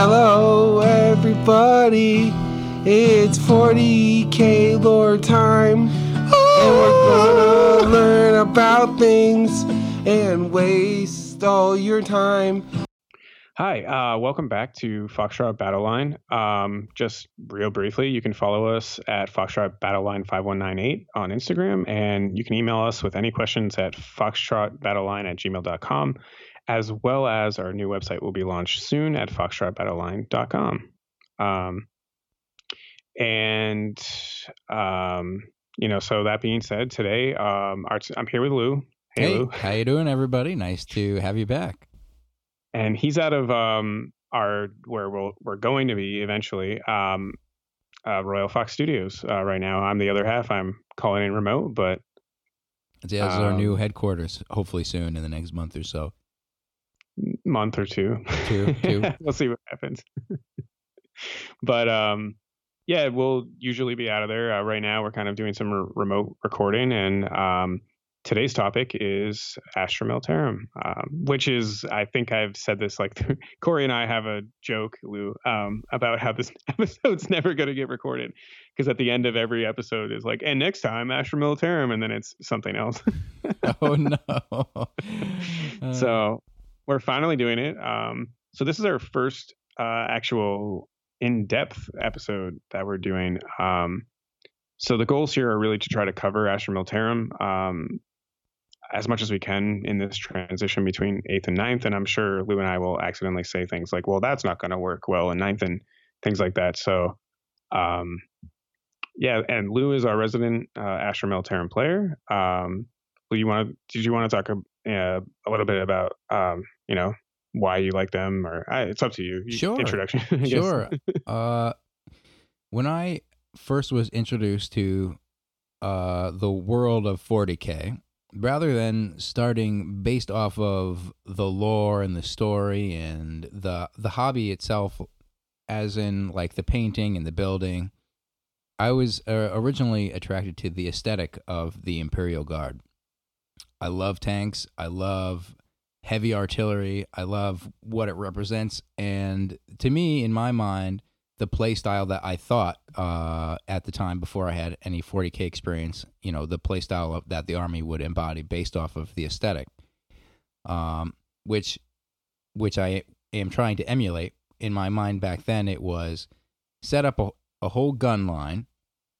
Hello, everybody. It's 40k lore time. And we're gonna learn about things and waste all your time. Hi, uh, welcome back to Foxtrot Battleline. Um, just real briefly, you can follow us at Foxtrot Battleline 5198 on Instagram, and you can email us with any questions at foxtrotbattleline at gmail.com, as well as our new website will be launched soon at foxtrotbattleline.com. Um, and, um, you know, so that being said, today um, our, I'm here with Lou. Hey, Lou. how you doing, everybody? Nice to have you back. and he's out of um our where we'll, we're going to be eventually um uh, Royal Fox Studios uh, right now. I'm the other half. I'm calling in remote, but Yeah, this is our new Um, headquarters, hopefully soon in the next month or so. Month or two. Two, two. we'll see what happens. but um, yeah, we'll usually be out of there. Uh, right now, we're kind of doing some re- remote recording, and um, today's topic is Astra Militarum, um, which is I think I've said this like Corey and I have a joke, Lou, um, about how this episode's never going to get recorded because at the end of every episode is like, and next time Militarum, and then it's something else. oh no! Uh, so we're finally doing it. Um, so this is our first uh, actual in-depth episode that we're doing. Um, so the goals here are really to try to cover Astra Militarum um, as much as we can in this transition between eighth and ninth. And I'm sure Lou and I will accidentally say things like, "Well, that's not going to work well in ninth," and things like that. So. Um, yeah, and Lou is our resident uh, Astra Militarum player. Um, Lou, you want to? Did you want to talk a, uh, a little bit about um, you know why you like them, or uh, it's up to you. You- Sure. Introduction. I sure. uh, when I first was introduced to uh, the world of 40k, rather than starting based off of the lore and the story and the the hobby itself, as in like the painting and the building, I was uh, originally attracted to the aesthetic of the Imperial Guard. I love tanks. I love heavy artillery. I love what it represents, and to me, in my mind, the play style that I thought uh, at the time before I had any 40k experience, you know, the play style of, that the army would embody based off of the aesthetic, um, which which I am trying to emulate. In my mind back then, it was set up a, a whole gun line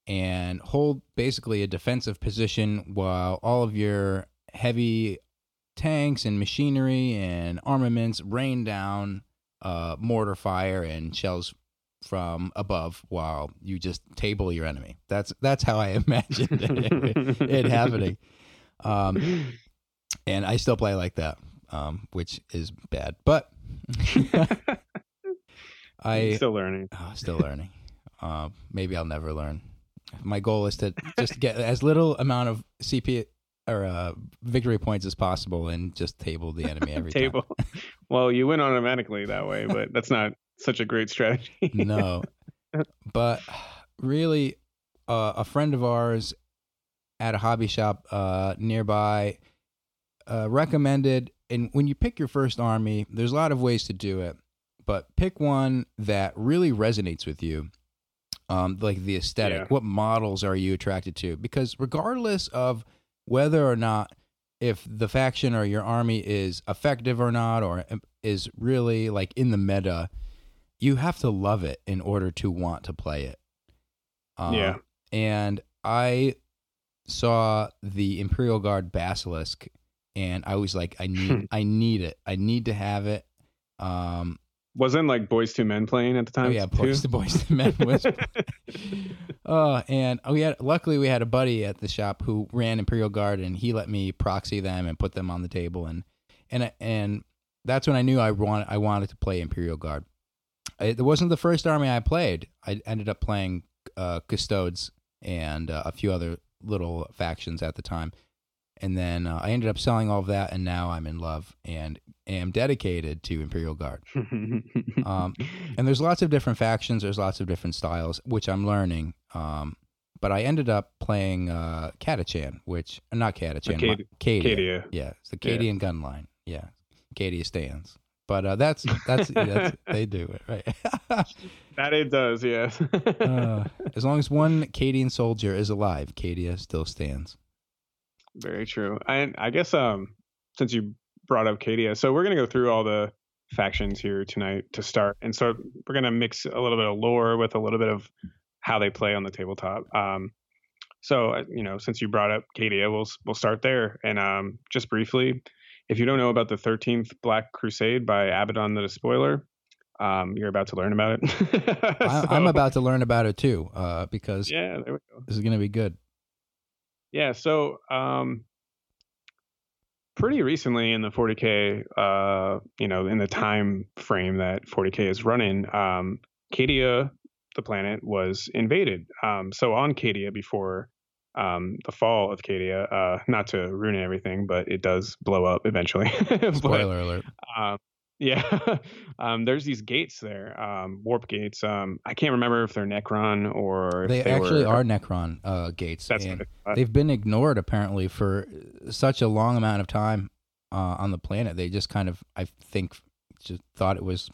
and hold basically a defensive position while all of your heavy tanks and machinery and armaments rain down uh, mortar fire and shells from above while you just table your enemy. That's that's how I imagined it, it happening. Um, and I still play like that, um, which is bad. But I still learning. Oh, still learning. Uh, maybe I'll never learn. My goal is to just get as little amount of CP or uh, victory points as possible and just table the enemy every Table. well, you win automatically that way, but that's not such a great strategy. No, but really, uh, a friend of ours at a hobby shop uh, nearby uh, recommended. And when you pick your first army, there's a lot of ways to do it, but pick one that really resonates with you. um, like the aesthetic. Yeah. What models are you attracted to? Because regardless of whether or not if the faction or your army is effective or not, or is really like in the meta, you have to love it in order to want to play it. Um, Yeah. And I saw the Imperial Guard Basilisk, and I was like, I need, I need it. I need to have it. Um, Wasn't like Boyz II Men playing at the time? Oh yeah, boys to boys to men was. uh, and we had luckily we had a buddy at the shop who ran Imperial Guard, and he let me proxy them and put them on the table, and and and that's when I knew I want I wanted to play Imperial Guard. It wasn't the first army I played. I ended up playing uh, Custodes and uh, a few other little factions at the time. And then uh, I ended up selling all of that, and now I'm in love and am dedicated to Imperial Guard. Um, and there's lots of different factions. There's lots of different styles, which I'm learning. Um, but I ended up playing uh, Catachan, which not Catachan, Acad- Cadia. Cadia. Yeah, it's the Yeah. Gun line. Yeah, Cadia stands. But uh, that's that's, that's they do it right. That it does, yes. uh, as long as one Cadian soldier is alive, Cadia still stands. Very true. And I guess um since you brought up Cadia, so we're gonna go through all the factions here tonight to start, and so we're gonna mix a little bit of lore with a little bit of how they play on the tabletop. Um, so uh, you know, since you brought up Cadia, we'll we'll start there, and um, just briefly, if you don't know about the Thirteenth Black Crusade by Abaddon the Despoiler, um, you're about to learn about it. I, I'm about to learn about it too, uh, because Yeah, there we go. this is going to be good. Yeah, so um pretty recently in the 40k uh you know, in the time frame that 40k is running, um Cadia the planet was invaded. Um so on Cadia before um the fall of Cadia, uh not to ruin everything, but it does blow up eventually. But, Spoiler alert. um, yeah, um, there's these gates there, um, warp gates. Um, I can't remember if they're Necron or They, they, actually were, are Necron uh, gates, That's and what I thought. they've been ignored apparently for such a long amount of time uh, on the planet. They just kind of, I think, just thought it was,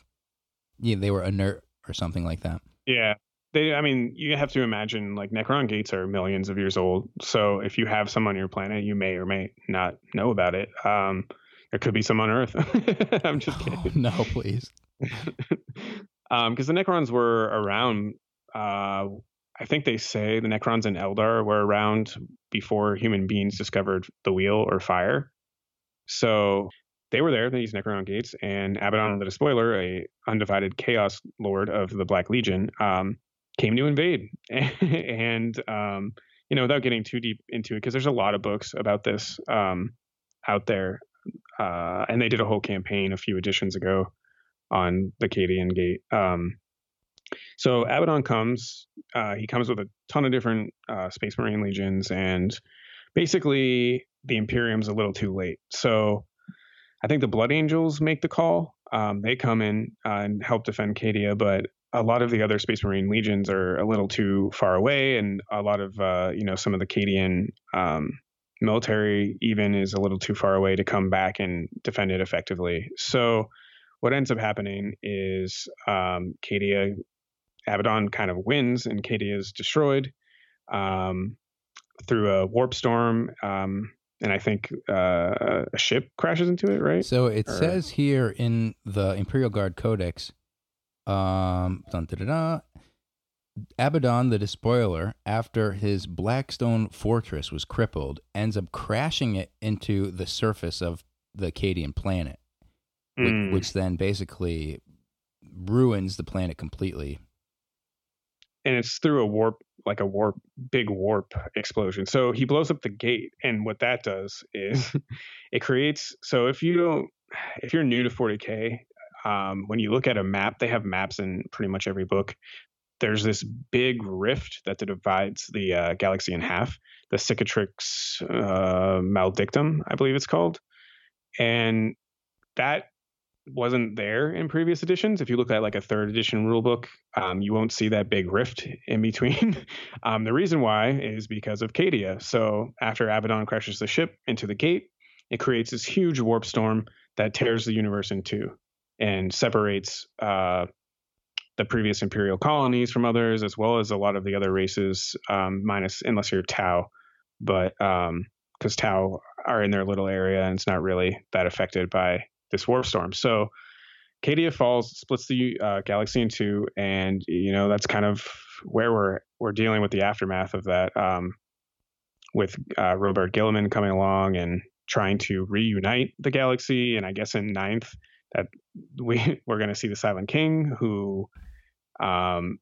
yeah, they were inert or something like that. Yeah. They I mean, you have to imagine like Necron gates are millions of years old. So if you have some on your planet, you may or may not know about it. Um there could be some on Earth. I'm just Oh, kidding. no, please. um because the Necrons were around uh I think they say the Necrons and Eldar were around before human beings discovered the wheel or fire. So they were there, these Necron gates, and Abaddon the Despoiler, a undivided chaos lord of the Black Legion, um, came to invade. and um, you know, without getting too deep into it, because there's a lot of books about this um, out there, uh, and they did a whole campaign a few editions ago on the Cadian Gate. Um, so Abaddon comes. Uh, he comes with a ton of different uh, Space Marine legions, and basically the Imperium's a little too late. So I think the Blood Angels make the call. Um, they come in uh, and help defend Cadia, but a lot of the other Space Marine legions are a little too far away, and a lot of uh, you know some of the Cadian um, military even is a little too far away to come back and defend it effectively. So what ends up happening is um, Cadia Abaddon kind of wins, and Cadia is destroyed um, through a warp storm. Um, and I think uh, a ship crashes into it, right? So it Or- says here in the Imperial Guard Codex, um, dun, da, da, da, Abaddon the Despoiler, after his Blackstone fortress was crippled, ends up crashing it into the surface of the Cadian planet, which, Mm. which then basically ruins the planet completely. and it's through a warp like a warp big warp explosion so he blows up the gate and what that does is it creates so if you don't if you're new to 40k um, when you look at a map they have maps in pretty much every book there's this big rift that divides the uh, galaxy in half the cicatrix uh, maledictum i believe it's called and that wasn't there in previous editions. If you look at like a third edition rulebook, um, you won't see that big rift in between. um, the reason why is because of Cadia. So after Abaddon crashes the ship into the gate, it creates this huge warp storm that tears the universe in two and separates uh, the previous imperial colonies from others, as well as a lot of the other races, um, minus unless you're Tau, but because Tau are in their little area and it's not really that affected by this warp storm. So Cadia falls, splits the uh, galaxy in two, and you know that's kind of where we're we're dealing with the aftermath of that, um, with uh, Robert Guilliman coming along and trying to reunite the galaxy. And I guess in ninth that we we're going to see the Silent King, who um,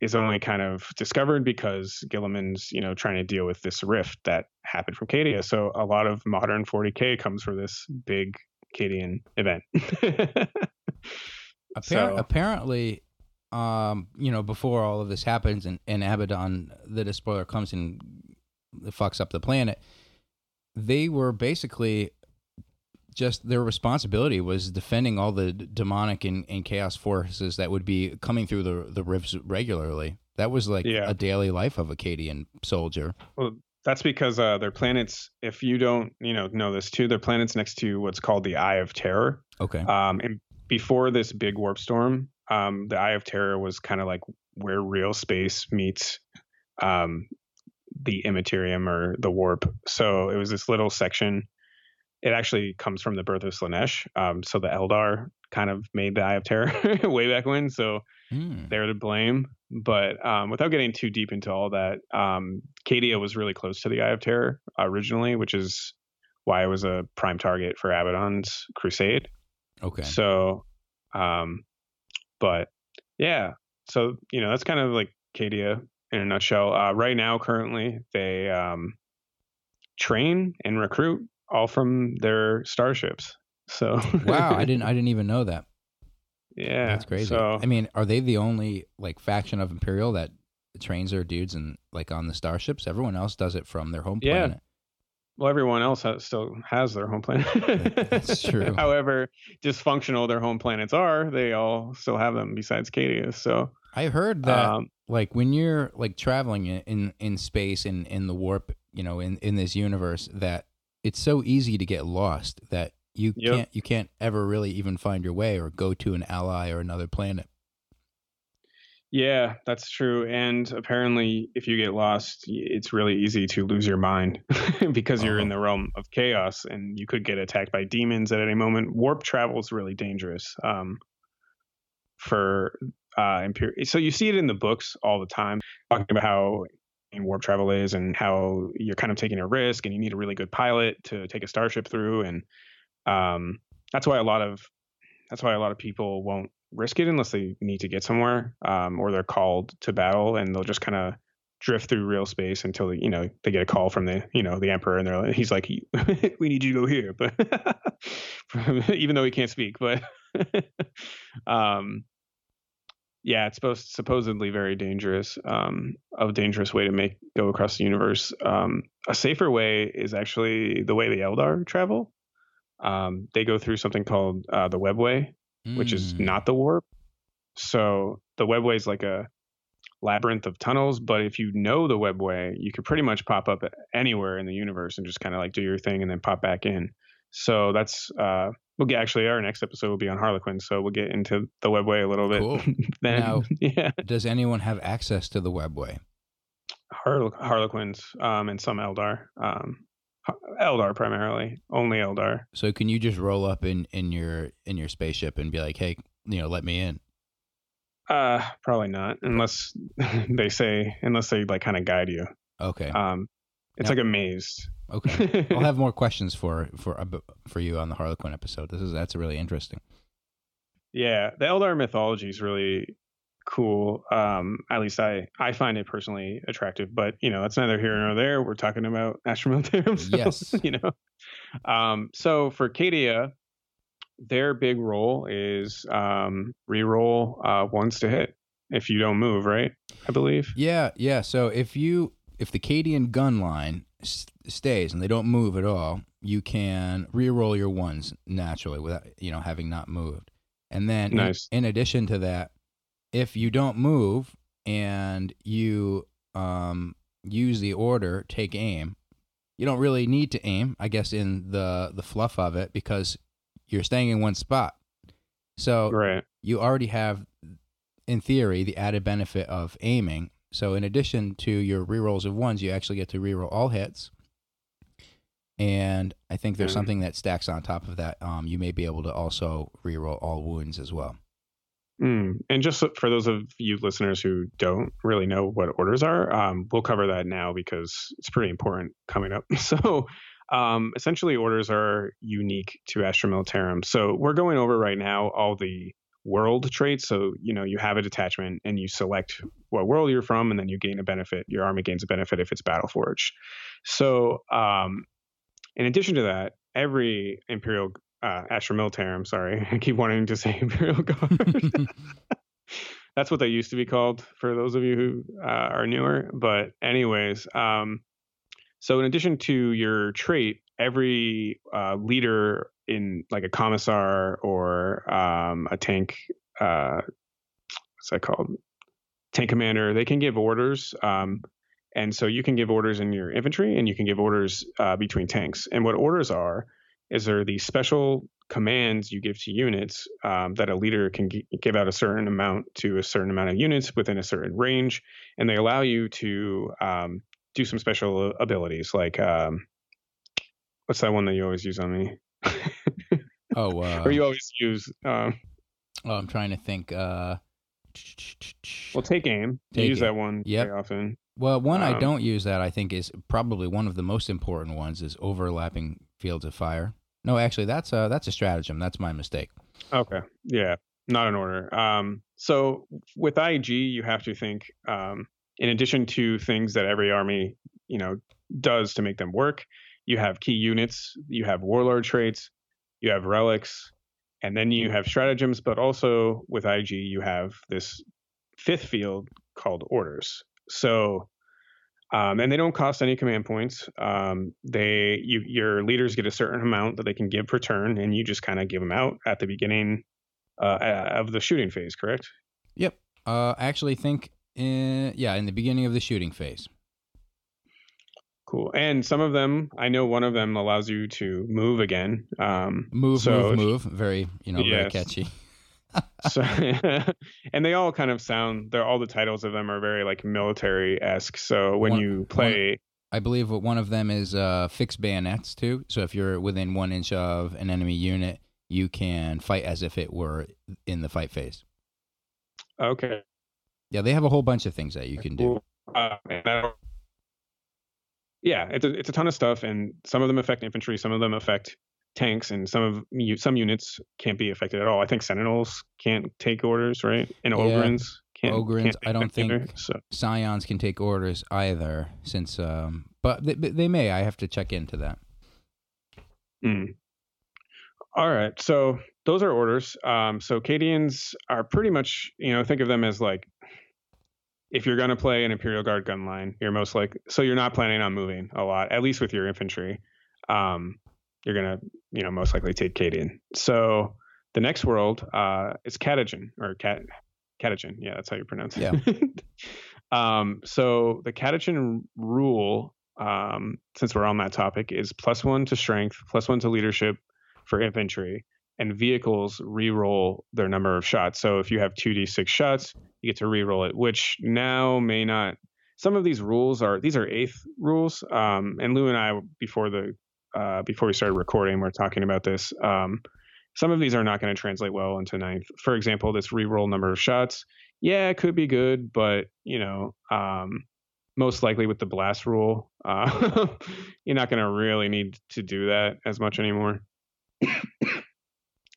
is only kind of discovered because Guilliman's you know trying to deal with this rift that happened from Cadia. So a lot of modern 40k comes from this big Cadian event. Appar- So- apparently, um, you know, before all of this happens and, and Abaddon, the despoiler, comes and fucks up the planet, they were basically just their responsibility was defending all the demonic and, and chaos forces that would be coming through the the rifts regularly. That was like Yeah. a daily life of a Cadian soldier. Well, that's because uh, their planets. If you don't, you know, know this too, their planets next to what's called the Eye of Terror. Okay. Um, and before this big warp storm, um, the Eye of Terror was kind of like where real space meets um, the immaterium or the warp. So it was this little section. It actually comes from the birth of Slaanesh. Um, so the Eldar kind of made the Eye of Terror way back when. So Hmm. they're to blame. But um, without getting too deep into all that, um, Cadia was really close to the Eye of Terror originally, which is why it was a prime target for Abaddon's crusade. Okay. So, um, but yeah, so you know that's kind of like Cadia in a nutshell. Uh, right now, currently, they um, train and recruit all from their starships. So wow, I didn't I didn't even know that. yeah, That's crazy. So I mean, are they the only like faction of Imperial that trains their dudes and like on the starships? Everyone else does it from their home Yeah. planet. well, everyone else has, still has their home planet. That's true. However dysfunctional their home planets are, they all still have them besides Cadia. So I heard that um, like when you're like traveling in in, in space in in the warp, you know, in in this universe that it's so easy to get lost that you Yep. can't you can't ever really even find your way or go to an ally or another planet. Yeah, that's true. And apparently, if you get lost, it's really easy to lose your mind because you're in Oh. the realm of chaos and you could get attacked by demons at any moment. Warp travel is really dangerous um, for uh, Imperial. So you see it in the books all the time, talking about how warp travel is and how you're kind of taking a risk and you need a really good pilot to take a starship through. And um, that's why a lot of that's why a lot of people won't risk it unless they need to get somewhere um, or they're called to battle and they'll just kind of drift through real space until you know they get a call from the you know the emperor and they're like, he's like we need you to go here but even though he can't speak but um yeah it's supposed supposedly very dangerous um a dangerous way to make go across the universe um a safer way is actually the way the eldar travel um they go through something called uh, the webway which is Mm. not the warp. So the webway is like a labyrinth of tunnels, but if you know the webway, you could pretty much pop up anywhere in the universe and just kind of like do your thing and then pop back in. So that's uh we'll get actually our next episode will be on Harlequin, so we'll get into the webway a little bit. Cool. then Now- yeah, Does anyone have access to the webway? Har- Harlequins um and some Eldar. Um Eldar primarily, only Eldar. So can you just roll up in in your in your spaceship and be like, "Hey, you know, let me in." Uh probably not unless they say unless they like kind of guide you. Okay. Um it's Now- like a maze. Okay. I'll have more questions for for ab- for you on the Harlequin episode. This is that's really interesting. yeah, the Eldar mythology is really cool. Um, at least I I find it personally attractive. But you know, that's neither here nor there. We're talking about Astra Militarum. So, Yes. You know, um, so for Cadia, their big role is um, re-roll uh, ones to hit if you don't move. Right, I believe. Yeah, yeah. So if you if the Cadian gun line s- stays and they don't move at all, you can re-roll your ones naturally without you know having not moved. And then in- in, addition to that, if you don't move and you um use the order take aim, you don't really need to aim, I guess in the the fluff of it because you're staying in one spot. So Right. you already have, in theory, the added benefit of aiming. So, in addition to your rerolls of ones, you actually get to reroll all hits. And I think there's Mhm. something that stacks on top of that. Um, you may be able to also reroll all wounds as well. Mm. And just for those of you listeners who don't really know what orders are, um, we'll cover that now because it's pretty important coming up. So, um, essentially, orders are unique to Astra Militarum. So, we're going over right now all the world trait. So, you know, you have a detachment and you select what world you're from, and then you gain a benefit. Your army gains a benefit if it's Battle Forged. So, um, in addition to that, every Imperial uh, Astra Militarum, sorry, I keep wanting to say Imperial Guard. That's what they used to be called for those of you who uh, are newer. But, anyways, um, so in addition to your trait, every uh, leader in like a commissar or um, a tank, uh, what's that called? Tank commander, they can give orders. Um, and so you can give orders in your infantry and you can give orders uh, between tanks. And what orders are is there these special commands you give to units um, that a leader can g- give out a certain amount to a certain amount of units within a certain range, and they allow you to um, do some special abilities like um, what's that one that you always use on me? Oh, uh, or you always use um, oh, I'm trying to think. Uh, well take aim. You Take use aim. that one Yep. very often. well, one I um, don't use that I think is probably one of the most important ones is overlapping fields of fire. No, actually, that's a that's a stratagem. That's my mistake. Okay. Yeah. Not in order. Um, so with IG, you have to think, um, in addition to things that every army, you know, does to make them work, you have key units, you have warlord traits, you have relics, and then you have stratagems. But also with IG, you have this fifth field called orders. So, um, and they don't cost any command points. Um, they, you, your leaders get a certain amount that they can give per turn, and you just kind of give them out at the beginning uh, of the shooting phase. Correct? Yep. Uh, I actually think, in, yeah, in the beginning of the shooting phase. Cool. And some of them, I know one of them allows you to move again. Um, Move, so move, move. Very, you know, very catchy. So, and they all kind of sound. They're all the titles of them are very like military esque. So when One- you play, I believe what one of them is uh, fixed bayonets too. So if you're within one inch of an enemy unit, you can fight as if it were in the fight phase. okay, Yeah, they have a whole bunch of things that you can do. Uh, yeah, it's a, it's a ton of stuff, and some of them affect infantry, some of them affect tanks, and some of you, some units can't be affected at all. I think Sentinels can't take orders, right? And Yeah. Ogryns can't. Ogryns, can't I don't affect either, think- so. Scions can take orders either, since um, but they, they may. I have to check into that. Mm. All right, so those are orders. Um, so Cadians are pretty much, you know, think of them as like, if you're gonna play an Imperial Guard gun line, you're most like, so you're not planning on moving a lot, at least with your infantry. Um, you're gonna, you know, most likely take Cadian. So the next world uh, is Catagen or Cat Catagen. Yeah, that's how you pronounce it. Yeah. um, so the Catagen rule, um, since we're on that topic, is plus one to strength, plus one to leadership for infantry, and vehicles re-roll their number of shots. So if you have two d6 shots, you get to re-roll it, which now may not. Some of these rules are these are eighth rules, um, and Lou and I before the uh, before we started recording, we're talking about this. Um, some of these are not going to translate well into ninth. For example, this re-roll number of shots, yeah, it could be good, but you know, um, most likely with the blast rule, uh, you're not going to really need to do that as much anymore.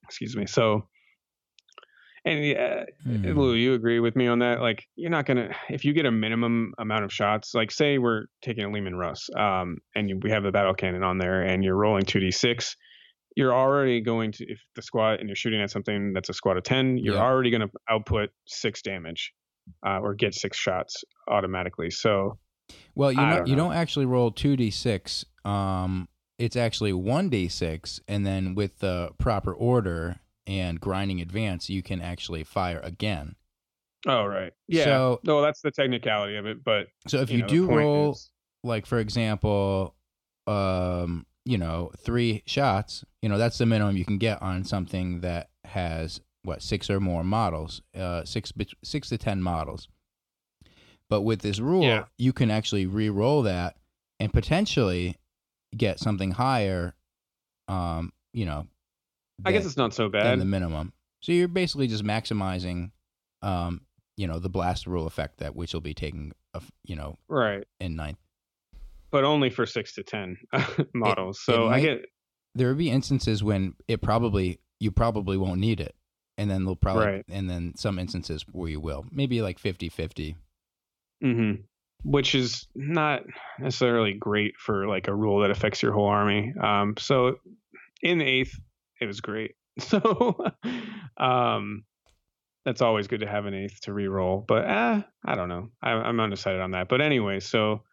Excuse me. So, and yeah, Hmm. Lou, you agree with me on that? Like, you're not gonna if you get a minimum amount of shots. Like, say we're taking a Leman Russ, um, and you, we have the battle cannon on there, and you're rolling two d six. You're already going to if the squad and you're shooting at something that's a squad of ten. You're Yeah. already going to output six damage, uh, or get six shots automatically. So, Well, you know, don't you know. don't actually roll two d six. Um, it's actually one d six, and then with the proper order and grinding advance, you can actually fire again. oh right, yeah. So- no, that's the technicality of it. But So if you you, know, do roll, is- like for example, um, you know, three shots, you know, that's the minimum you can get on something that has what six or more models, uh, six six to ten models. But with this rule, Yeah. you can actually re-roll that and potentially get something higher. Um, you know, I guess it's not so bad than the minimum. So you're basically just maximizing, um, you know, the blast rule effect that which will be taking, a, you know, right. in ninth. but only for six to ten models. it so I might- get there would be instances when it probably you probably won't need it and then they'll probably Right. and then some instances where you will maybe like 50-50 hmm which is not necessarily great for like a rule that affects your whole army. Um, so in the eighth, it was great. So um, that's always good to have an eighth to re-roll. But eh, I don't know. I, I'm undecided on that. But anyway, so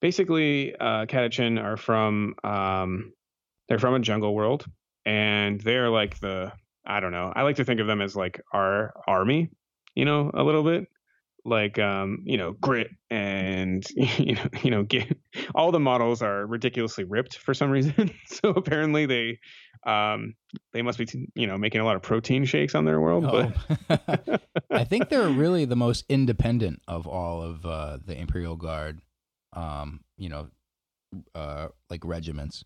basically, uh, Catachan are from um, they're from a jungle world, and they're like the I don't know. I like to think of them as like our army, you know, a little bit like um, you know grit and you know you know get, all the models are ridiculously ripped for some reason. so apparently they um, they must be you know making a lot of protein shakes on their world. Oh. But I think they're really the most independent of all of uh, the Imperial Guard, um, you know, uh, like regiments.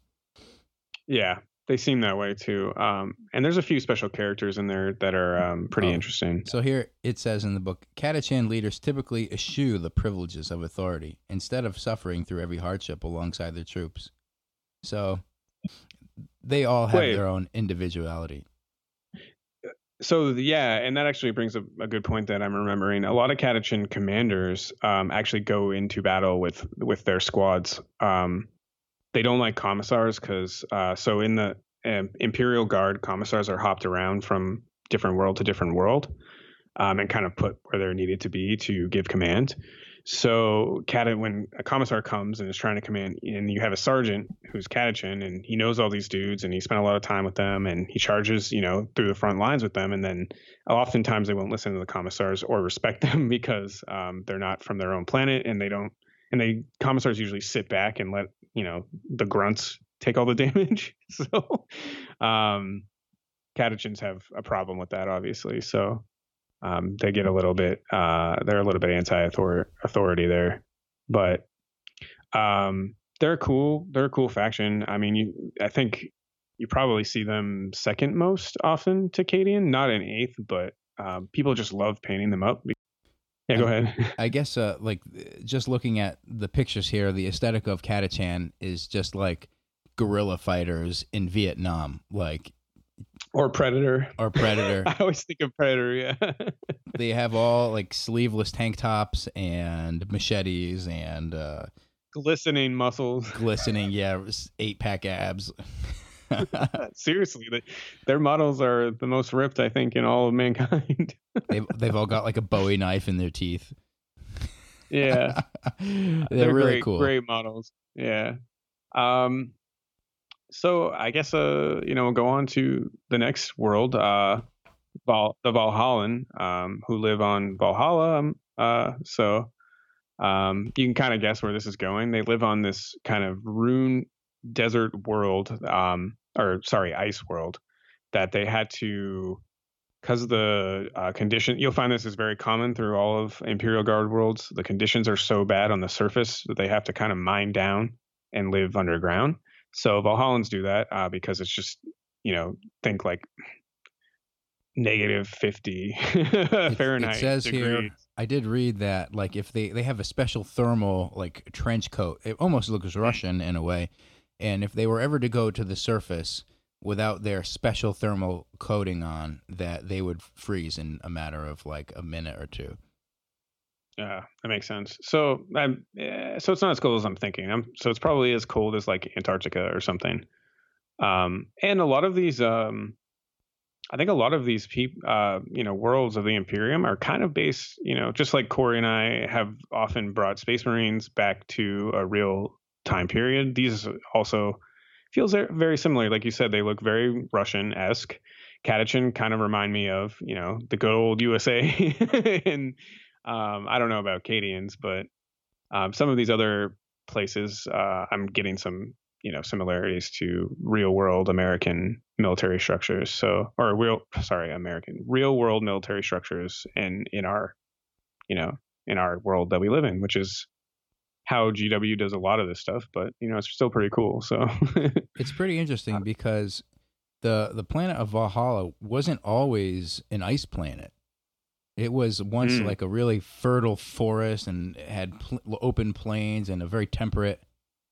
yeah, they seem that way too. Um, and there's a few special characters in there that are um, pretty Oh. interesting. So here it says in the book, Catachan leaders typically eschew the privileges of authority instead of suffering through every hardship alongside their troops. So they all have Wait. their own individuality. So yeah, and that actually brings up a good point that I'm remembering. A lot of Catachan commanders um, actually go into battle with with their squads. Um, they don't like commissars because uh, so in the um, Imperial Guard, commissars are hopped around from different world to different world um, and kind of put where they're needed to be to give command. So when a commissar comes and is trying to command, and you have a sergeant who's Catachan, and he knows all these dudes, and he spent a lot of time with them, and he charges, you know, through the front lines with them, and then oftentimes they won't listen to the commissars or respect them because um, they're not from their own planet, and they don't, and they commissars usually sit back and let you know the grunts take all the damage. so, um, Catachans have a problem with that, obviously. So um, they get a little bit uh, they're a little bit anti authority there but um, they're cool they're a cool faction i mean you i think you probably see them second most often to Cadian, not an eighth but um, people just love painting them up yeah go ahead I guess, uh, like, just looking at the pictures here, the aesthetic of Catachan is just like guerrilla fighters in Vietnam, like, or predator or Predator. i always think of predator yeah they have all like sleeveless tank tops and machetes and uh, glistening muscles glistening, yeah, eight pack abs. seriously they, their models are the most ripped i think in all of mankind they've they've all got like a Bowie knife in their teeth. yeah they're, really great, cool. Great models. Yeah. Um. So I guess uh you know we'll go on to the next world. Uh, Val the Valhallan um who live on Valhalla. Um, uh. So um you can kind of guess where this is going. They live on this kind of rune desert world. Um. Or sorry, ice world that they had to because of the uh, condition you'll find this is very common through all of imperial guard worlds the conditions are so bad on the surface that they have to kind of mine down and live underground so valhallans do that uh, because it's just you know think like negative 50 It- fahrenheit It says here. I did read that like if they they have a special thermal like trench coat. It almost looks Russian in a way. And if they were ever to go to the surface without their special thermal coating on, that they would freeze in a matter of like a minute or two. Yeah, that makes sense. So, I'm, eh, so it's not as cold as I'm thinking. I'm, so it's probably as cold as like Antarctica or something. Um, and a lot of these, um, I think a lot of these peop, uh, you know, worlds of the Imperium are kind of based, you know, just like Corey and I have often brought Space Marines back to a real time period. These also feels very- similar. Like you said, they look very Russian esque. Catachan kind of remind me of, you know, the good old USA and um, I don't know about Cadians, but um, some of these other places, uh, I'm getting some, you know, similarities to real world American military structures. So, or real, sorry, American real world military structures in in our, you know, in our world that we live in, which is how GW does a lot of this stuff. But you know, it's still pretty cool. So, It's pretty Uh, interesting because the the planet of Valhalla wasn't always an ice planet. It was once Mm. like a really fertile forest and had pl- open plains and a very temperate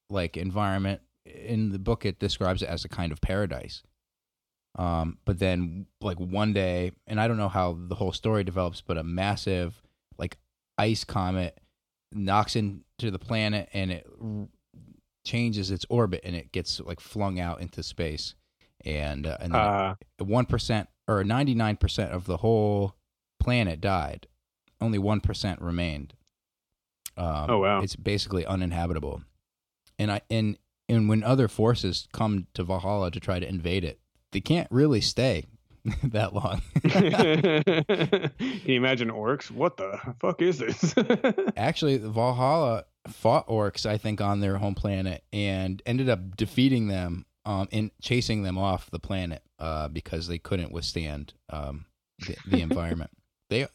like environment. In the book, it describes it as a kind of paradise. Um, but then like one day, and I don't know how the whole story develops, but a massive like ice comet knocks into the planet and it r- changes its orbit and it gets like flung out into space and uh, and uh, one percent or ninety nine percent of the whole planet died. Only one percent remained. Um, Oh, wow. It's basically uninhabitable, and I and and when other forces come to Valhalla to try to invade it, they can't really stay that long. Can you imagine orcs? What the fuck is this? Actually, Valhalla fought orcs, I think, on their home planet and ended up defeating them um, and chasing them off the planet uh, because they couldn't withstand um, the, the environment. They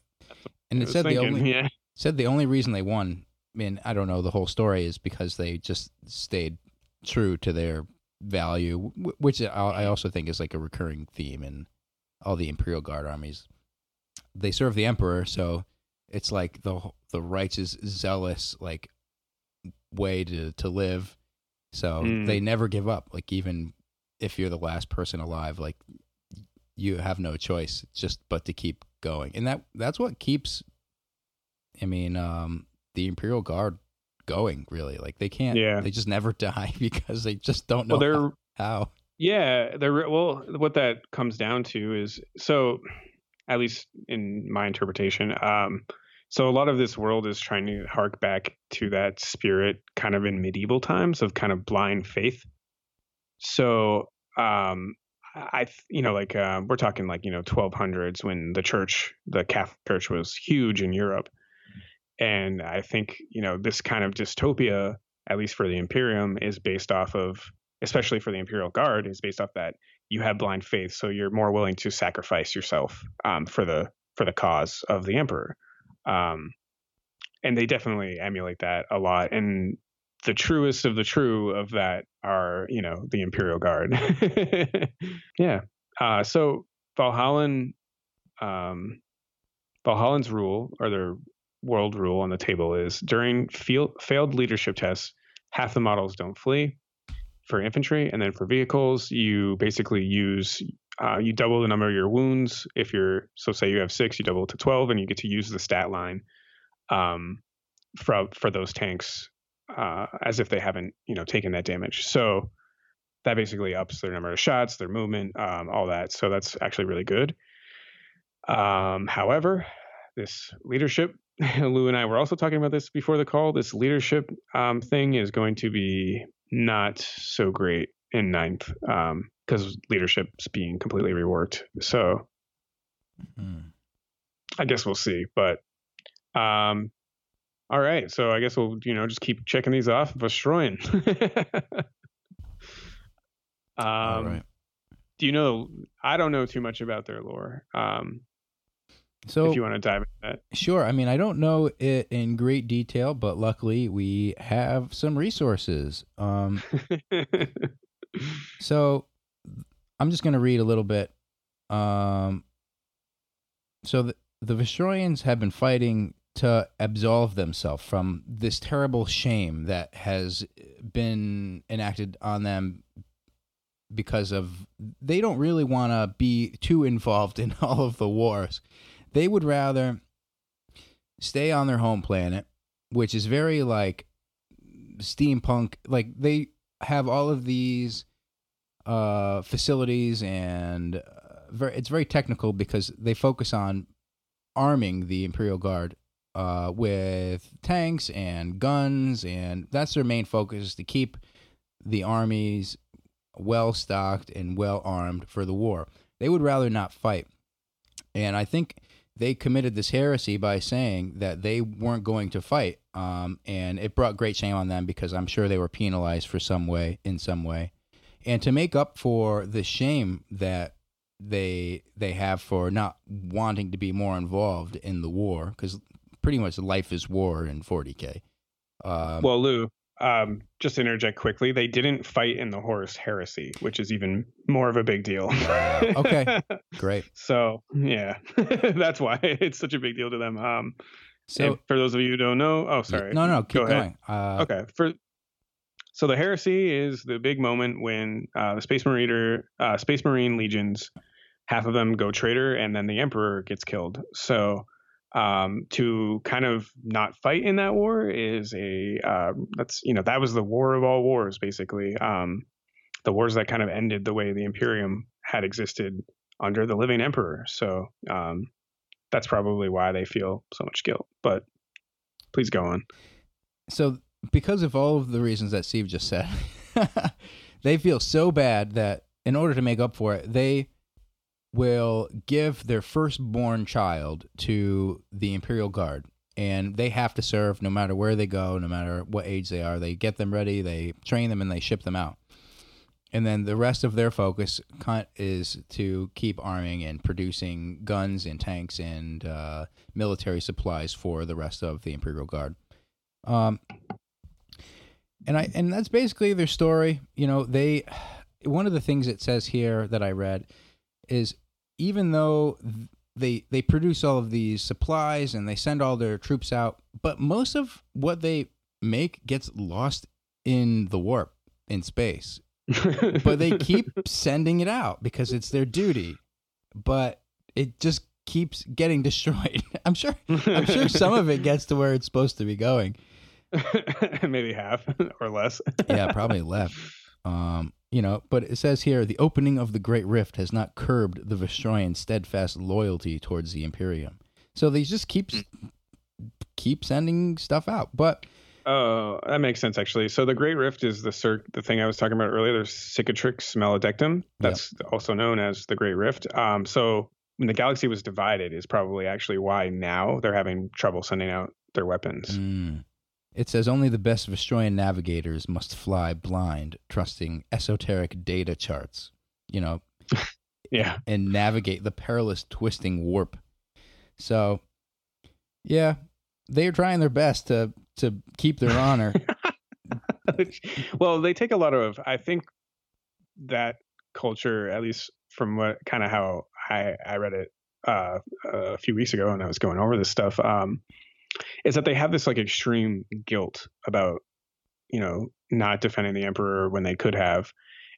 and it said the only yeah. said the only reason they won. I mean, I don't know the whole story is because they just stayed true to their value, which I I also think is like a recurring theme in all the Imperial Guard armies. They serve the Emperor, so it's like the the righteous, zealous like way to to live. So Mm. they never give up. Like even if you're the last person alive, like you have no choice just but to keep going, and that that's what keeps. I mean, um, the Imperial Guard going really. Like they can't. Yeah. They just never die because they just don't know Well, they're how. Yeah, the re- well, what that comes down to is so, at least in my interpretation, um, so a lot of this world is trying to hark back to that spirit, kind of in medieval times of kind of blind faith. So, um, I, you know, like uh, we're talking like you know 1200s when the church, the Catholic Church, was huge in Europe, and I think you know this kind of dystopia, at least for the Imperium, is based off of especially for the Imperial Guard, is based off that you have blind faith, so you're more willing to sacrifice yourself um, for the for the cause of the Emperor. Um, and they definitely emulate that a lot. And the truest of the true of that are, you know, the Imperial Guard. yeah. Uh, so Valhallan, um, Valhallan's rule or their world rule on the table is during field, failed leadership tests, half the models don't flee for infantry, and then for vehicles, you basically use uh, you double the number of your wounds. If you're so say you have six, you double it to twelve, and you get to use the stat line um, for for those tanks uh, as if they haven't you know taken that damage. So that basically ups their number of shots, their movement, um, all that. So that's actually really good. Um, however, this leadership, Lou and I were also talking about this before the call. This leadership um, thing is going to be not so great in ninth because leadership's being completely reworked. So Hmm. I guess we'll see. But um, all right. So I guess we'll you know just keep checking these off. Destroying. um, All right. Do you know? I don't know too much about their lore. Um, So if you want to dive into that. Sure. I mean, I don't know it in great detail, but luckily we have some resources. Um, so I'm just going to read a little bit. Um, so the, the Vostroyans have been fighting to absolve themselves from this terrible shame that has been enacted on them because of they don't really want to be too involved in all of the wars. They would rather stay on their home planet, which is very like steampunk. Like they have all of these uh, facilities, and uh, very, it's very technical because they focus on arming the Imperial Guard uh, with tanks and guns, and that's their main focus is to keep the armies well stocked and well armed for the war. They would rather not fight. And I think they committed this heresy by saying that they weren't going to fight. Um, and it brought great shame on them because I'm sure they were penalized for some way, in some way. And to make up for the shame that they they have for not wanting to be more involved in the war, because pretty much life is war in 40k. Um, well, Lou, um, just to interject quickly, they didn't fight in the Horus Heresy, which is even more of a big deal. Okay. great. So yeah, that's why it's such a big deal to them. Um, So for those of you who don't know, oh sorry, no, no, keep Go ahead. going. Uh, okay for so the heresy is the big moment when uh, the space marine uh, space marine legions half of them go traitor and then the emperor gets killed so um, to kind of not fight in that war is a uh, that's you know that was the war of all wars basically. Um, the wars that kind of ended the way the imperium had existed under the living emperor. So um, that's probably why they feel so much guilt but please go on. So because of all of the reasons that Steve just said, they feel so bad that in order to make up for it, they will give their firstborn child to the Imperial Guard, and they have to serve no matter where they go, no matter what age they are. They get them ready, they train them, and they ship them out. And then the rest of their focus is to keep arming and producing guns and tanks and uh, military supplies for the rest of the Imperial Guard. Um, and I and that's basically their story. You know, they one of the things it says here that I read is even though they they produce all of these supplies and they send all their troops out, but most of what they make gets lost in the warp in space. but they keep sending it out because it's their duty. But it just keeps getting destroyed. I'm sure I'm sure some of it gets to where it's supposed to be going. Maybe half or less. yeah, probably left. Um, you know, but it says here the opening of the Great Rift has not curbed the Vostroyan steadfast loyalty towards the Imperium. So they just keep keep sending stuff out. But Oh, that makes sense actually. So the Great Rift is the cir- the thing I was talking about earlier. There's Cicatrix Maledictum. That's also known as the Great Rift. Um, so when the galaxy was divided, is probably actually why now they're having trouble sending out their weapons. Mm. It says only the best Vostroyan navigators must fly blind, trusting esoteric data charts. You know, yeah, and navigate the perilous twisting warp. So, yeah, they're trying their best to to keep their honor. well, they take a lot of. I think that culture, at least from what kind of how I I read it uh, a few weeks ago, and I was going over this stuff. Um, is that they have this like extreme guilt about you know not defending the emperor when they could have.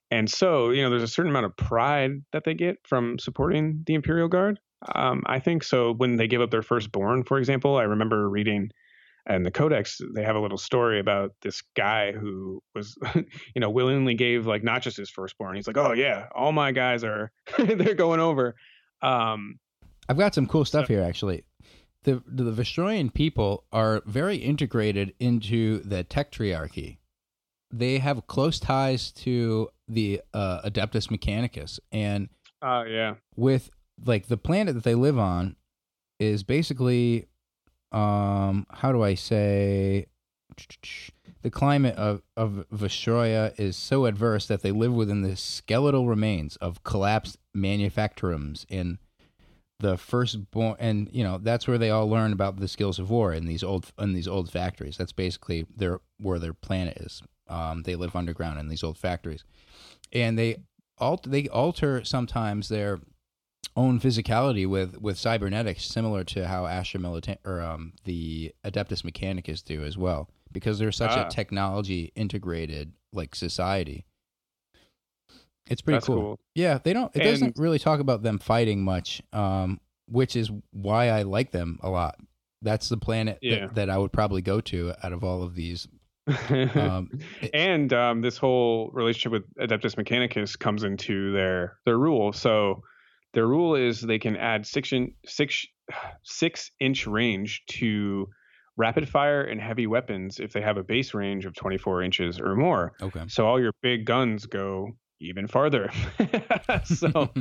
And so you know there's a certain amount of pride that they get from supporting the imperial guard. Um, i think so when they give up their firstborn for example i remember reading in the codex they have a little story about this guy who was you know willingly gave like not just his firstborn. He's like oh yeah all my guys are they're going over. Um, i've got some cool stuff so, here actually the the Vostroyan people are very integrated into the Techtriarchy. They have close ties to the uh, Adeptus Mechanicus, and uh, yeah, with like the planet that they live on is basically, um, how do I say? The climate of, of Vostroya is so adverse that they live within the skeletal remains of collapsed manufactorums in the firstborn, and you know that's where they all learn about the skills of war in these old in these old factories. That's basically their where their planet is. Um, they live underground in these old factories, and they alter they alter sometimes their own physicality with with cybernetics, similar to how Astra or um, the Adeptus Mechanicus do as well, because they're such ah. a technology integrated like society it's pretty cool. cool. Yeah, they don't. It and, doesn't really talk about them fighting much, um, which is why I like them a lot. That's the planet yeah. that, that, I would probably go to out of all of these. um, and um, this whole relationship with Adeptus Mechanicus comes into their their rule. So their rule is they can add six in, six six inch range to rapid fire and heavy weapons if they have a base range of 24 inches or more. Okay. So all your big guns go even farther. so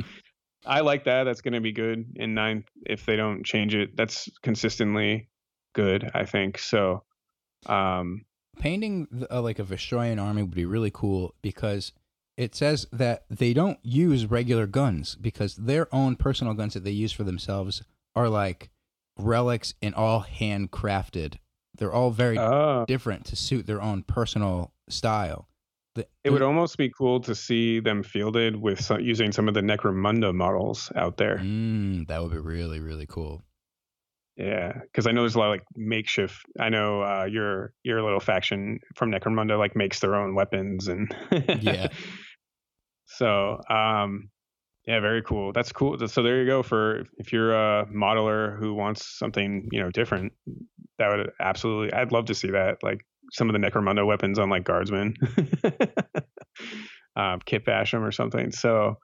I like that. That's going to be good in nine if they don't change it. That's consistently good, I think. So, um, painting uh, like a Vostroyan army would be really cool because it says that they don't use regular guns because their own personal guns that they use for themselves are like relics and all handcrafted. They're all very uh, different to suit their own personal style. The, it would almost be cool to see them fielded with some, using some of the Necromunda models out there. Mm, that would be really really cool. Yeah, because I know there's a lot of like makeshift. I know uh, your your little faction from Necromunda like makes their own weapons and yeah. So um, yeah, very cool. That's cool. So there you go. For if you're a modeler who wants something you know different, that would absolutely. I'd love to see that. Like some of the Necromunda weapons on like guardsmen, um, Kit Basham or something. So,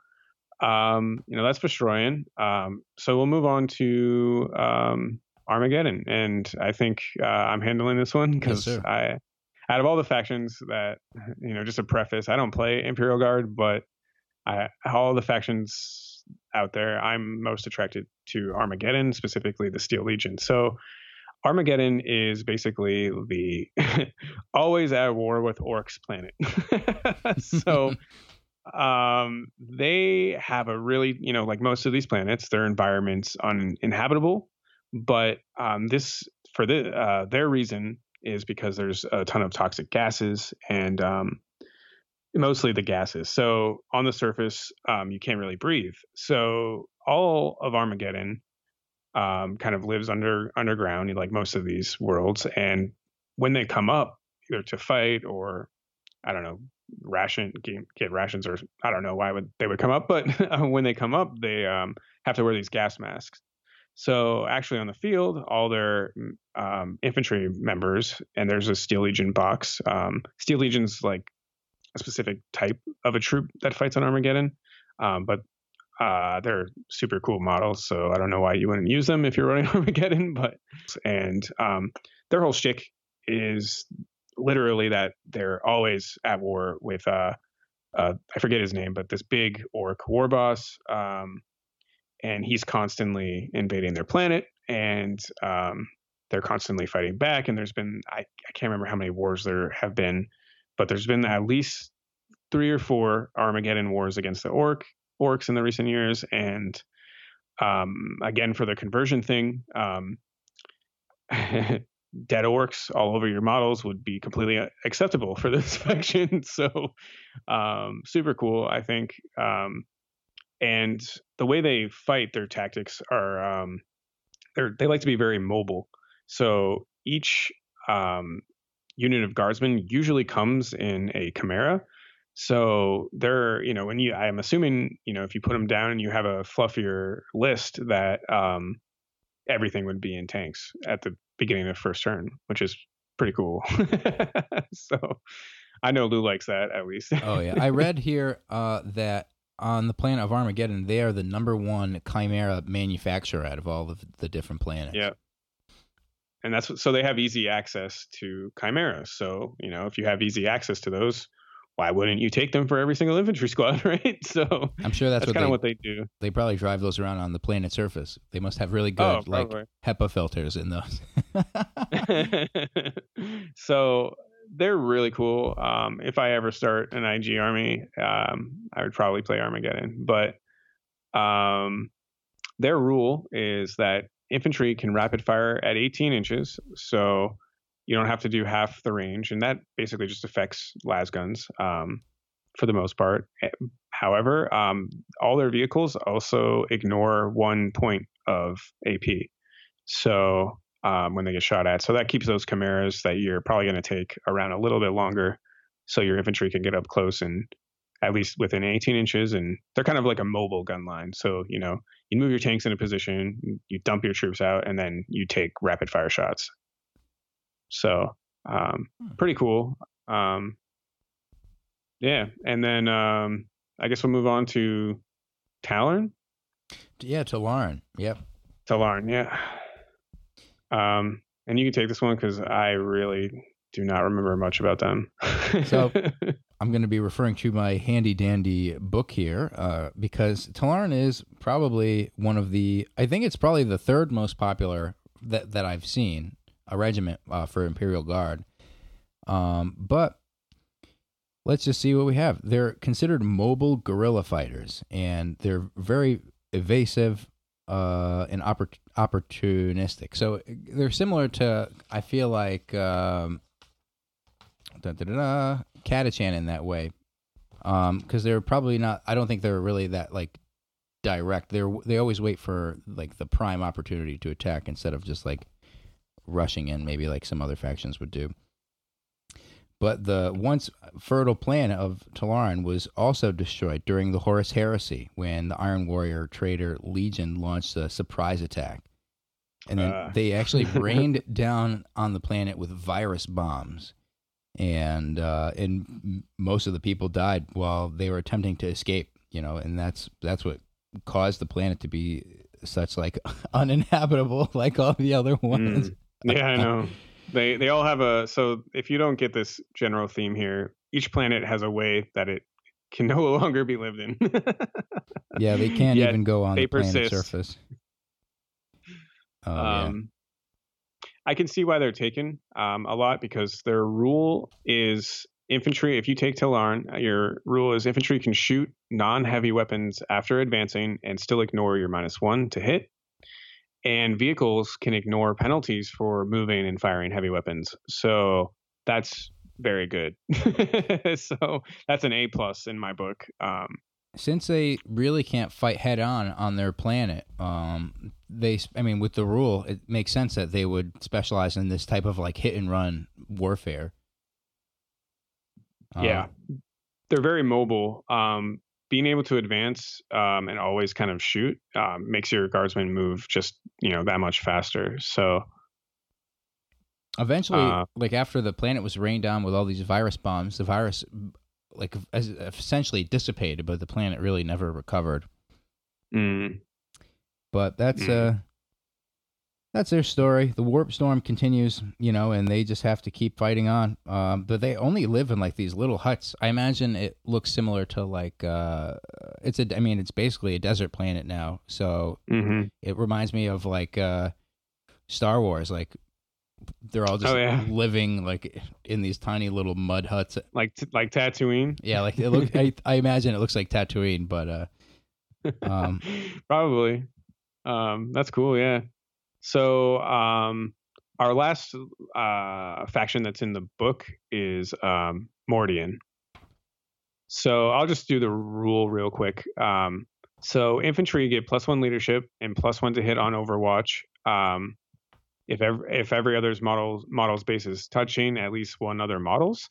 um, you know, that's Vostroyan. Um, so we'll move on to um, Armageddon, and I think uh, I'm handling this one because yes, I, out of all the factions that, you know, just a preface, I don't play Imperial Guard, but I all the factions out there. I'm most attracted to Armageddon, specifically the Steel Legion. So Armageddon is basically the always at war with orcs planet. so um, they have a really, you know, like most of these planets, their environments uninhabitable. But um, this, for the uh, their reason, is because there's a ton of toxic gases and um, mostly the gases. So on the surface, um, you can't really breathe. So all of Armageddon um, kind of lives under underground, like most of these worlds. And when they come up, either to fight or I don't know, ration get, rations or I don't know why would they would come up, but when they come up, they um, have to wear these gas masks. So actually, on the field, all their um, infantry members, and there's a Steel Legion box. Um, Steel Legion's like a specific type of a troop that fights on Armageddon, um, but uh, they're super cool models, so I don't know why you wouldn't use them if you're running Armageddon. But and um, their whole shtick is literally that they're always at war with uh, uh, I forget his name, but this big orc war boss, um, and he's constantly invading their planet, and um, they're constantly fighting back. And there's been I, I can't remember how many wars there have been, but there's been at least three or four Armageddon wars against the orc orcs in the recent years, and um, again for the conversion thing, um, dead orcs all over your models would be completely acceptable for this faction. so um, super cool, I think. Um, and the way they fight, their tactics are um, they they like to be very mobile. So each um, unit of guardsmen usually comes in a chimera so they're, you know, when you, I'm assuming, you know, if you put them down and you have a fluffier list, that um, everything would be in tanks at the beginning of the first turn, which is pretty cool. so I know Lou likes that at least. oh yeah, I read here uh, that on the planet of Armageddon, they are the number one chimera manufacturer out of all of the different planets. Yeah. And that's what, so they have easy access to chimeras. So, you know, if you have easy access to those, why wouldn't you take them for every single infantry squad, right? So I'm sure that's, that's kind of what they do. They probably drive those around on the planet surface. They must have really good oh, like HEPA filters in those. so they're really cool. Um, if I ever start an IG army, um, I would probably play Armageddon. But um, their rule is that infantry can rapid fire at 18 inches. So you don't have to do half the range, and that basically just affects las guns um, for the most part. Eh, however, um, all their vehicles also ignore one point of AP, so um, when they get shot at, so that keeps those chimeras that you're probably going to take around a little bit longer, so your infantry can get up close and at least within 18 inches, and they're kind of like a mobile gun line. So you know, you move your tanks into position, you dump your troops out, and then you take rapid fire shots. So um, hmm. pretty cool. Um, yeah, and then um, I guess we'll move on to Tallarn. Yeah, Tallarn. Yep. Tallarn. Yeah. Um, and you can take this one because I really do not remember much about them. so I'm going to be referring to my handy dandy book here uh, because Tallarn is probably one of the. I think it's probably the third most popular that that I've seen a regiment uh, for Imperial Guard. Um, but let's just see what we have. They're considered mobile guerrilla fighters, and they're very evasive uh, and oppor- opportunistic. So they're similar to, I feel like, um, Catachan in that way. Because um, they're probably not, I don't think they're really that, like, direct. They're they always wait for like the prime opportunity to attack instead of just like rushing in, maybe like some other factions would do. But the once fertile planet of Tallarn was also destroyed during the Horus Heresy when the Iron Warrior traitor Legion launched a surprise attack. And then uh. they actually rained down on the planet with virus bombs. And uh, and most of the people died while they were attempting to escape, you know, and that's that's what caused the planet to be such like uninhabitable like all the other ones. Mm yeah, I know. They they all have a so if you don't get this general theme here, each planet has a way that it can no longer be lived in. yeah, they can't Yet even go on the planet's persist. surface. Oh, yeah. um, I can see why they're taken um, a lot because their rule is infantry. If you take Tallarn, your rule is infantry can shoot non-heavy weapons after advancing and still ignore your minus one to hit. And vehicles can ignore penalties for moving and firing heavy weapons. So that's very good. so that's an A plus in my book. Um, since they really can't fight head on on their planet, um, they, I mean, with the rule, it makes sense that they would specialize in this type of like hit and run warfare. Um, yeah they're very mobile um being able to advance um and always kind of shoot um, makes your guardsmen move just you know that much faster so Eventually, Uh, like after the planet was rained down with all these virus bombs, the virus like as- essentially dissipated, but the planet really never recovered. mm, But that's Mm. uh that's their story. The warp storm continues, you know, and they just have to keep fighting on. Um, but they only live in like these little huts. I imagine it looks similar to like uh, it's a. I mean, it's basically a desert planet now. So hmm it reminds me of like uh, Star Wars. Like they're all just Oh, yeah. living like in these tiny little mud huts. like t- like Tatooine Yeah, like it look. I, I imagine it looks like Tatooine, but uh, Um, probably um that's cool yeah so um our last uh faction that's in the book is um mordian. So i'll just do the rule real quick. Um so infantry get plus one leadership and plus one to hit on overwatch. Um if every, if every other's model model's base is touching at least one other models.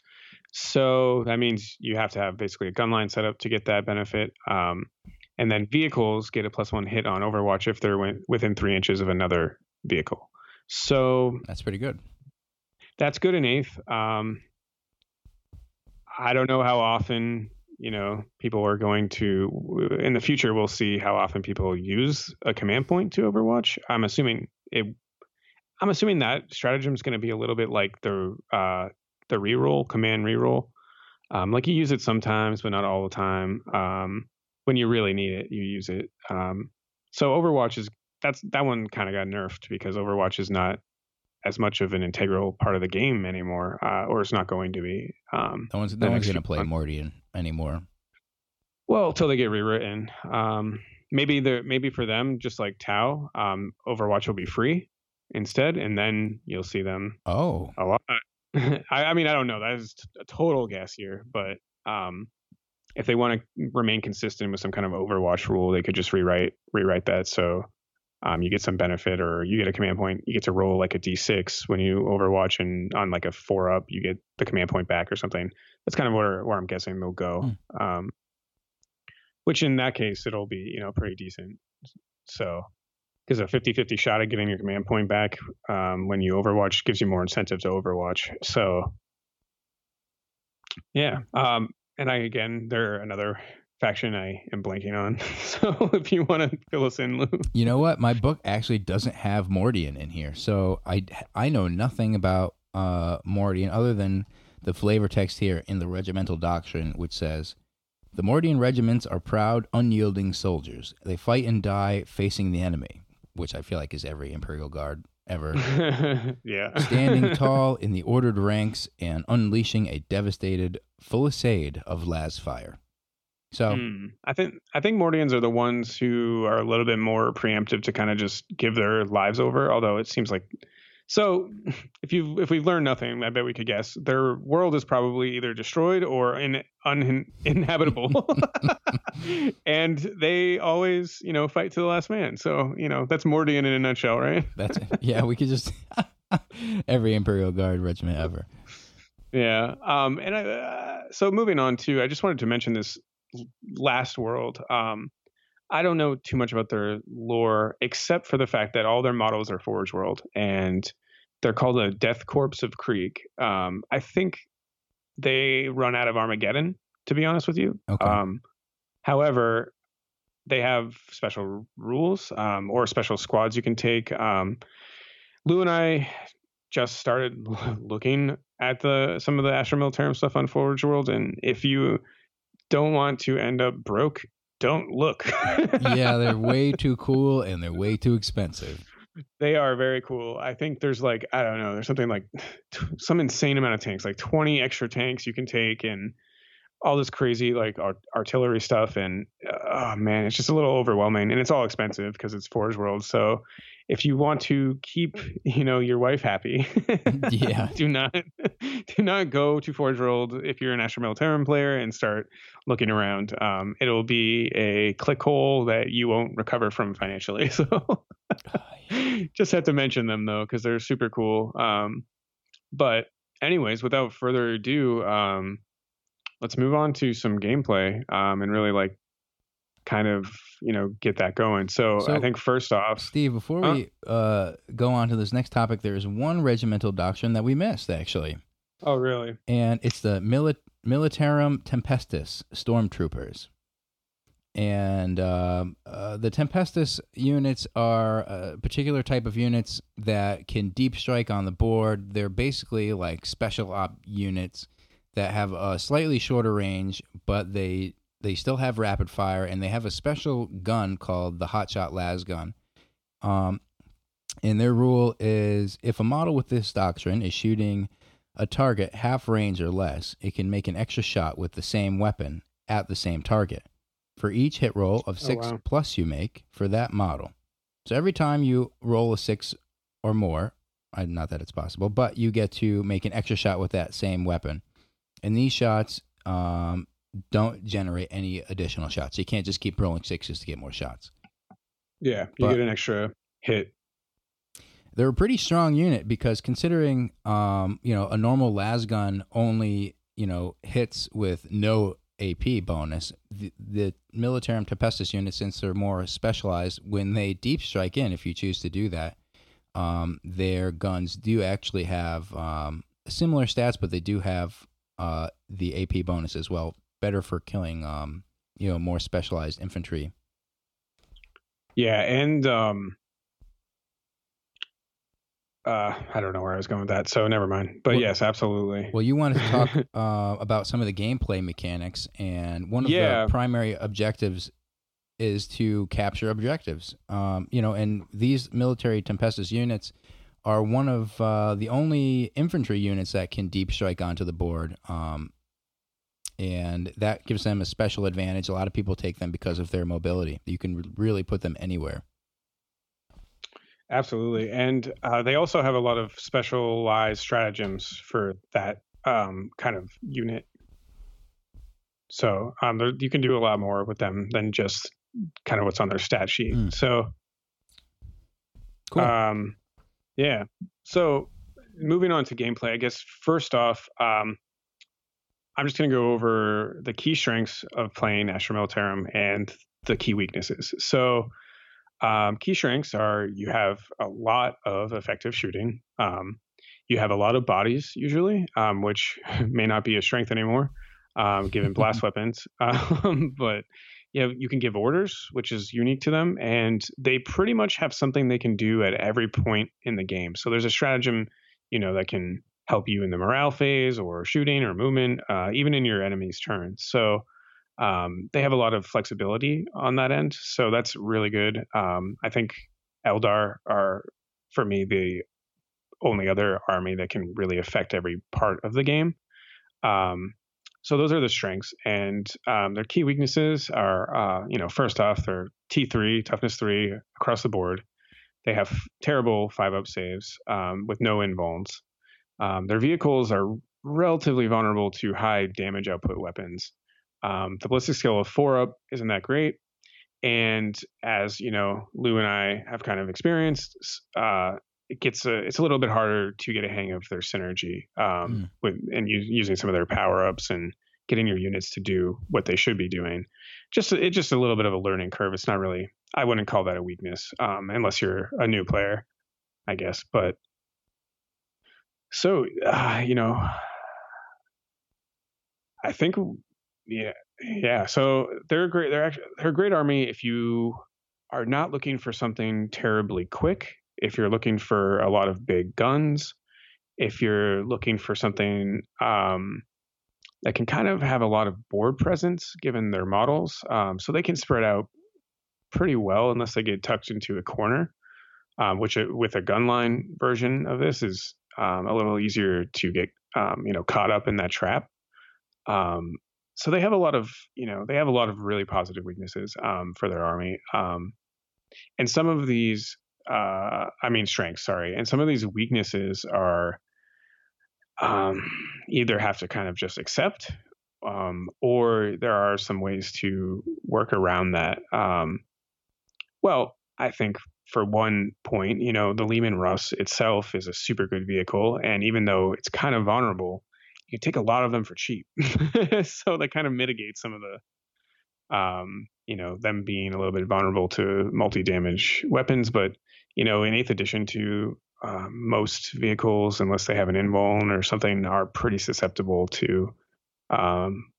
So that means you have to have basically a gun line set up to get that benefit. Um and then vehicles get a plus one hit on Overwatch if they're within three inches of another vehicle. So that's pretty good. that's good in eighth. Um, I don't know how often you know people are going to in the future. We'll see how often people use a command point to Overwatch. I'm assuming it. I'm assuming that stratagem is going to be a little bit like the uh, the reroll command reroll. Um, like you use it sometimes, but not all the time. Um, when you really need it, you use it. Um, so Overwatch is that's that one kind of got nerfed because Overwatch is not as much of an integral part of the game anymore, uh, or it's not going to be. Um, No one's no one's gonna play months. Mordian anymore. well, till they get rewritten. Um, maybe the maybe for them, just like Tau, um, Overwatch will be free instead, and then you'll see them Oh, a lot. I, I mean, I don't know. That is a total guess here, but um, if they want to remain consistent with some kind of Overwatch rule, they could just rewrite rewrite that so um, you get some benefit, or you get a command point. You get to roll like a d6 when you Overwatch, and on like a four up, you get the command point back or something. That's kind of where where I'm guessing they'll go. Um, which in that case, it'll be you know pretty decent. So because a 50-50 shot at getting your command point back um, when you overwatch gives you more incentive to overwatch so yeah um, and i again they're another faction i am blanking on so if you want to fill us in lou you know what? My book actually doesn't have Mordian in here, so I I know nothing about uh Mordian other than the flavor text here in the regimental doctrine, which says. The Mordian regiments are proud, unyielding soldiers. They fight and die facing the enemy, which I feel like is every Imperial Guard ever. yeah standing tall in the ordered ranks and unleashing a devastated fusillade of las fire. So Hmm. I think I think Mordians are the ones who are a little bit more preemptive to kind of just give their lives over. Although it seems like so, if you if we've learned nothing, I bet we could guess their world is probably either destroyed or in, uninhabitable, and they always you know fight to the last man. So you know that's Mordian in a nutshell, right? that's yeah, we could just every Imperial Guard regiment ever. Yeah. Um. And I, uh, so moving on to, I just wanted to mention this last world. Um. I don't know too much about their lore, except for the fact that all their models are Forge World, and they're called the Death Korps of Krieg. Um. I think they run out of Armageddon, to be honest with you. Okay. Um. However, they have special rules um, or special squads you can take. Um, Lou and I just started looking at the some of the Astra Militarum stuff on Forge World, and if you don't want to end up broke, don't look. yeah, they're way too cool and they're way too expensive. They are very cool. I think there's like I don't know, there's something like some insane amount of tanks, like 20 extra tanks you can take, and all this crazy like art- artillery stuff. And uh, oh man, it's just a little overwhelming, and it's all expensive because it's Forge World. So if you want to keep you know your wife happy, yeah, do not do not go to Forge World if you're an Astra Militarum player and start looking around. Um, it'll be a click hole that you won't recover from financially. So just have to mention them though because they're super cool. Um, but anyways, without further ado, um, let's move on to some gameplay um, and really like kind of you know get that going. So, So- I think first off, Steve, before Huh? we uh, go on to this next topic, there's one regimental doctrine that we missed actually, oh really? and it's the Mili- Militarum Tempestus Stormtroopers. And um uh, the Tempestus units are a particular type of units that can deep strike on the board. They're basically like special op units that have a slightly shorter range, but they they still have rapid fire, and they have a special gun called the Hotshot Las gun. Um, and their rule is if a model with this doctrine is shooting a target half range or less, it can make an extra shot with the same weapon at the same target for each hit roll of six wow. plus you make for that model. So every time you roll a six or more, not that it's possible, but you get to make an extra shot with that same weapon. And these shots um, don't generate any additional shots. You can't just keep rolling sixes to get more shots. Yeah, you But- get an extra hit. they're a pretty strong unit because considering um you know a normal las gun only you know hits with no AP bonus the, the militarum tempestus units since they're more specialized when they deep strike in if you choose to do that um their guns do actually have um similar stats but they do have uh the AP bonus as well better for killing um you know more specialized infantry Yeah, and um, uh, I don't know where I was going with that, so never mind. But Well- yes, absolutely. Well, you wanted to talk uh, about some of the gameplay mechanics, and one of Yeah. the primary objectives is to capture objectives. Um, you know, and these military Tempestus units are one of uh, the only infantry units that can deep strike onto the board. Um, and that gives them a special advantage. A lot of people take them because of their mobility. You can r- really put them anywhere. Absolutely, and uh, they also have a lot of specialized stratagems for that um, kind of unit. So um, there, you can do a lot more with them than just kind of what's on their stat sheet. Mm. So Cool. Um, yeah. So moving on to gameplay, I guess first off, um, I'm just going to go over the key strengths of playing Astra Militarum and the key weaknesses. So, um, key strengths are you have a lot of effective shooting. Um, you have a lot of bodies usually, um, which may not be a strength anymore, um, given blast weapons. Um, but you know, you can give orders, which is unique to them, and they pretty much have something they can do at every point in the game. So there's a stratagem, you know, that can help you in the morale phase or shooting or movement, uh, even in your enemy's turn. So um, they have a lot of flexibility on that end. So that's really good. Um, I think Eldar are, for me, the only other army that can really affect every part of the game. Um, so those are the strengths, and um, their key weaknesses are, uh, you know, first off, they're T3, toughness three across the board. They have terrible five up saves um, with no invulns. Um, their vehicles are relatively vulnerable to high damage output weapons. Um, the ballistic skill of four up isn't that great, and as you know, Lou and I have kind of experienced, uh, it gets a, it's a little bit harder to get a hang of their synergy um, Mm. with and u- using some of their power ups and getting your units to do what they should be doing. Just it's just a little bit of a learning curve. It's not really I wouldn't call that a weakness um, unless you're a new player, I guess. But so uh, you know, I think yeah yeah. So they're great. They're actually they're a great army if you are not looking for something terribly quick. If you're looking for a lot of big guns, if you're looking for something um, that can kind of have a lot of board presence given their models. Um, so they can spread out pretty well unless they get tucked into a corner, um, which it, with a gunline version of this is um, a little easier to get um, you know caught up in that trap. Um, so they have a lot of you know they have a lot of really positive weaknesses for their army, and some of these uh, I mean strengths, sorry, and some of these weaknesses are um, either have to kind of just accept um, or there are some ways to work around that. Um, well, I think for one point, you know, the Leman Russ itself is a super good vehicle, and even though it's kind of vulnerable, you take a lot of them for cheap. so that kind of mitigates some of the, um, you know, them being a little bit vulnerable to multi-damage weapons. But you know, in Eighth Edition, to uh, most vehicles, unless they have an invuln or something, are pretty susceptible to um,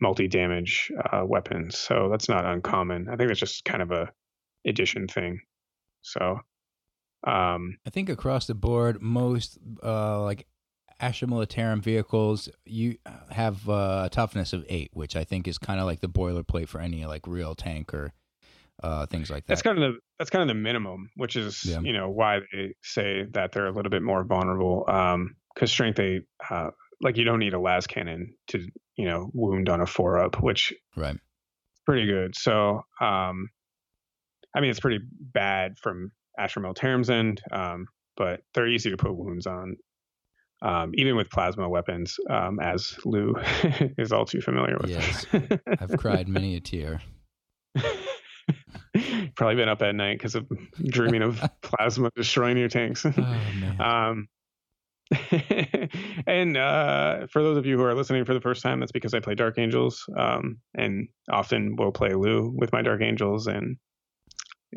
multi-damage uh, weapons. So that's not uncommon. I think that's just kind of a edition thing. So um, I think across the board, most uh, like Astra Militarum vehicles, you have uh, a toughness of eight, which I think is kind of like the boilerplate for any like real tank or uh, things like that. That's kind of the that's kind of the minimum, which is yeah. you know why they say that they're a little bit more vulnerable. Because um, strength eight, uh, like you don't need a las cannon to you know wound on a four up, which right pretty good. So um, I mean, it's pretty bad from Astra Militarum end, um, but they're easy to put wounds on, um, even with plasma weapons, um, as Lou is all too familiar with. Yes, I've cried many a tear. Probably been up at night because of dreaming of plasma destroying your tanks. Oh, um, and uh, for those of you who are listening for the first time, that's because I play Dark Angels, um, and often will play Lou with my Dark Angels, and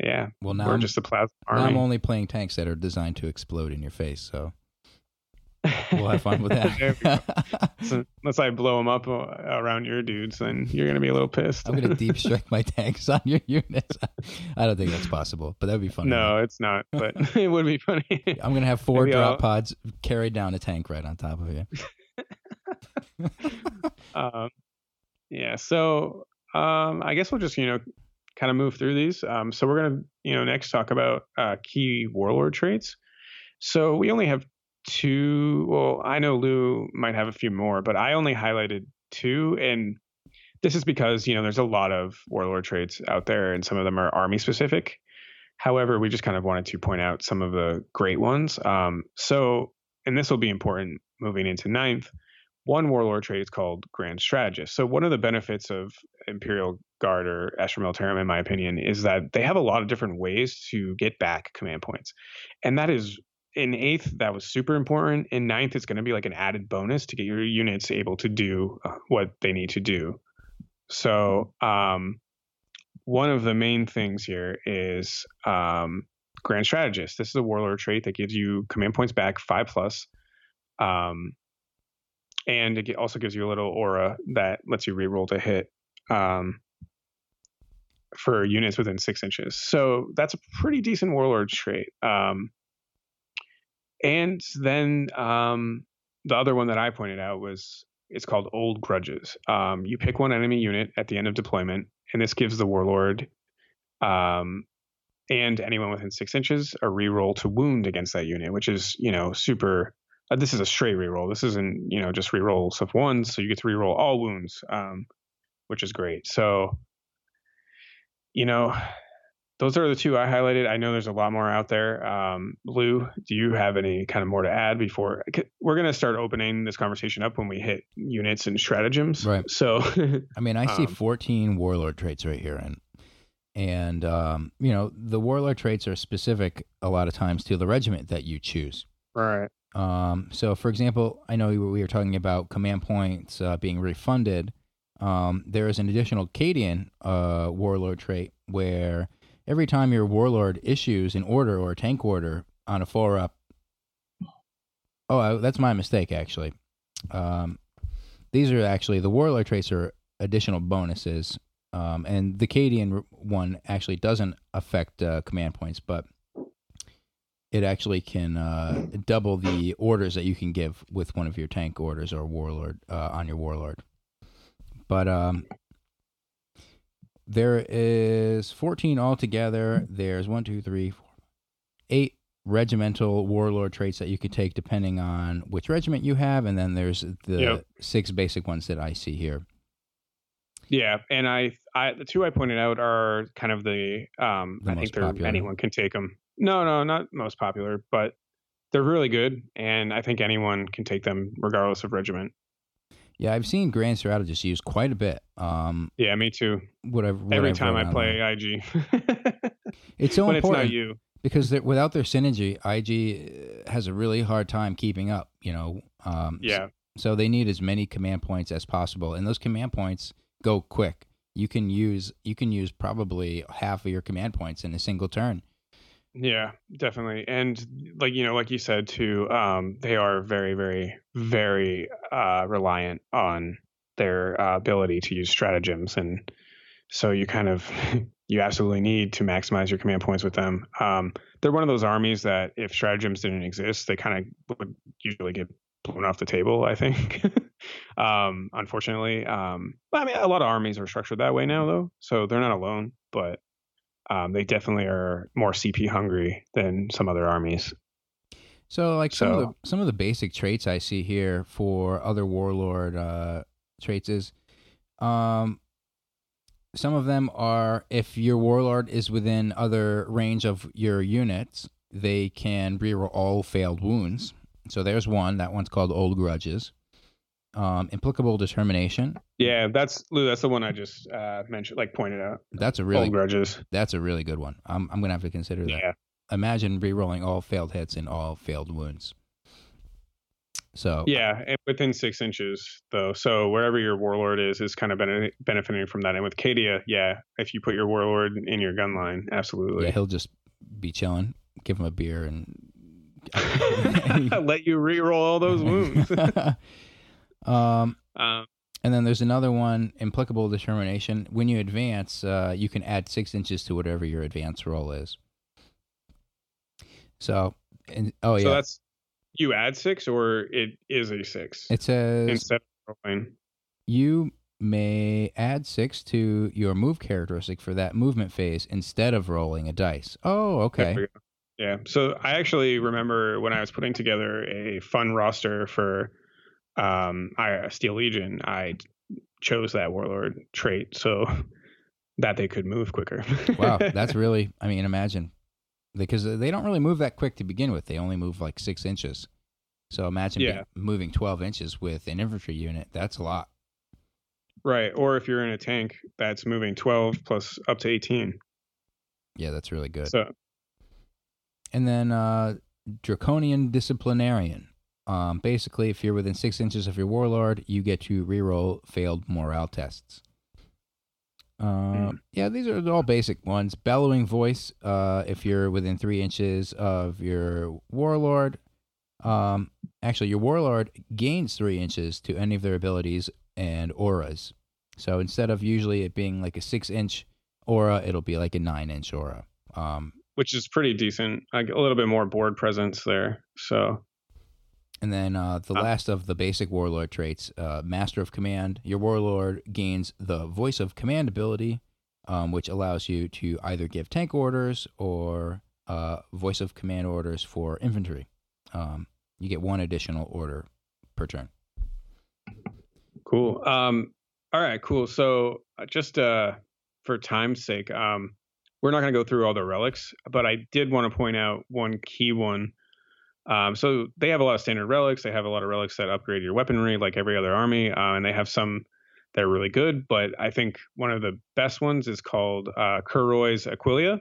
yeah. Well, now we're I'm, just a plasma army. Now I'm only playing tanks that are designed to explode in your face, so we'll have fun with that. so, unless I blow them up uh, around your dudes, then you're gonna be a little pissed. I'm gonna deep strike my tanks on your units. I don't think that's possible, but that'd be funny. No, it's not, but it would be funny. I'm gonna have four Maybe drop I'll... pods carried down a tank right on top of you. um, yeah. So um, I guess we'll just you know kind of move through these. Um, so we're going to, you know, next talk about uh, key warlord traits. So we only have two. Well, I know Lou might have a few more, but I only highlighted two. And this is because, you know, there's a lot of warlord traits out there and some of them are army specific. However, we just kind of wanted to point out some of the great ones. Um, so, and this will be important moving into ninth one warlord trait is called Grand Strategist. So one of the benefits of Imperial Guard or Astra Militarum, in my opinion, is that they have a lot of different ways to get back command points, and that is in eighth that was super important. In ninth, it's going to be like an added bonus to get your units able to do uh, what they need to do. So um, one of the main things here is um, Grand Strategist. This is a warlord trait that gives you command points back five plus. Um, and it also gives you a little aura that lets you reroll to hit um, for units within six inches. So that's a pretty decent warlord trait. Um, and then um, the other one that I pointed out was it's called Old Grudges. Um, you pick one enemy unit at the end of deployment, and this gives the warlord um, and anyone within six inches a reroll to wound against that unit, which is you know super uh, this is a straight reroll. This isn't you know just rerolls of ones, so you get to reroll all wounds, um, which is great. So, you know, those are the two I highlighted. I know there's a lot more out there. Um, Lou, do you have any kind of more to add before we're going to start opening this conversation up when we hit units and stratagems? Right. So, I mean, I see um, 14 warlord traits right here, and and um, you know the warlord traits are specific a lot of times to the regiment that you choose. Right. Um, so, for example, I know we were talking about command points uh, being refunded. Um, there is an additional Cadian uh, warlord trait where every time your warlord issues an order or a tank order on a four up. Oh, that's my mistake, actually. Um, these are actually the warlord are additional bonuses, um, and the Cadian one actually doesn't affect uh, command points, but it actually can uh, double the orders that you can give with one of your tank orders or warlord uh, on your warlord. But um, there is 14 altogether. There's one, two, three, four, eight regimental warlord traits that you could take depending on which regiment you have, and then there's the Yep. six basic ones that I see here. Yeah, and I, I, the two I pointed out are kind of the, um, The I think they're popular. anyone can take them. No, no, not most popular, but they're really good, and I think anyone can take them regardless of regiment. Yeah, I've seen Grand strategists use quite a bit. Um, Yeah, me too. what Every I've time I play IG, it's so when it's not you. because without their synergy, IG uh, has a really hard time keeping up. You know. Um, Yeah, So they need as many command points as possible, and those command points go quick. You can use you can use probably half of your command points in a single turn. Yeah, definitely. And like you know, like you said too, um, they are very, very, very uh, reliant on their uh, ability to use stratagems, and so you kind of you absolutely need to maximize your command points with them. Um, they're one of those armies that if stratagems didn't exist, they kind of would usually get blown off the table. I think, um, unfortunately. Um, I mean, a lot of armies are structured that way now, though, so they're not alone. But um, they definitely are more CP hungry than some other armies. So like some of the some of the basic traits I see here for other warlord uh, traits is, um, some of them are if your warlord is within other range of your units, they can reroll all failed wounds. So there's one. That one's called Old Grudges. Um, implacable determination. Yeah, that's Lou. That's the one I just uh, mentioned, like pointed out. That's a really grudges. That's a really good one. I'm I'm gonna have to consider that. Yeah, Imagine re-rolling all failed hits and all failed wounds. So yeah, and within six inches though. So wherever your warlord is, is kind of bene- benefiting from that. And with Cadia, yeah, if you put your warlord in your gun line, absolutely. yeah, he'll just be chilling. Give him a beer and Let you re-roll all those wounds. um, um, and then there's another one, implacable determination. When you advance, uh, you can add six inches to whatever your advance roll is. So, and, oh So yeah, that's you add six, or it is a six it says instead of rolling. you may add six to your move characteristic for that movement phase instead of rolling a dice. Oh, okay. There we go. Yeah. So I actually remember when I was putting together a fun roster for um I Steel Legion, I chose that warlord trait so that they could move quicker. Wow, that's really. I mean, imagine because they don't really move that quick to begin with. They only move like six inches. So imagine be- moving twelve inches with an infantry unit. That's a lot. right. Or if you're in a tank that's moving 12 plus up to 18. Yeah, that's really good. So and then uh, draconian disciplinarian. Um, basically, if you're within six inches of your warlord, you get to reroll failed morale tests. Uh, Yeah, these are all basic ones. Bellowing voice. Uh, if you're within three inches of your warlord, um, actually, your warlord gains three inches to any of their abilities and auras. So instead of usually it being like a six inch aura, it'll be like a nine inch aura. Um, which is pretty decent. Like a little bit more board presence there. So And then uh, the last of the basic warlord traits, uh, Master of Command. Your warlord gains the Voice of Command ability, um, which allows you to either give tank orders or uh, Voice of Command orders for infantry. Um, you get one additional order per turn. Cool. Um, all right, cool. So uh, just uh, for time's sake, um, we're not going to go through all the relics, but I did want to point out one key one. Um, so they have a lot of standard relics. They have a lot of relics that upgrade your weaponry, like every other army, uh, and they have some that are really good. But I think one of the best ones is called uh, Kurov's Aquila.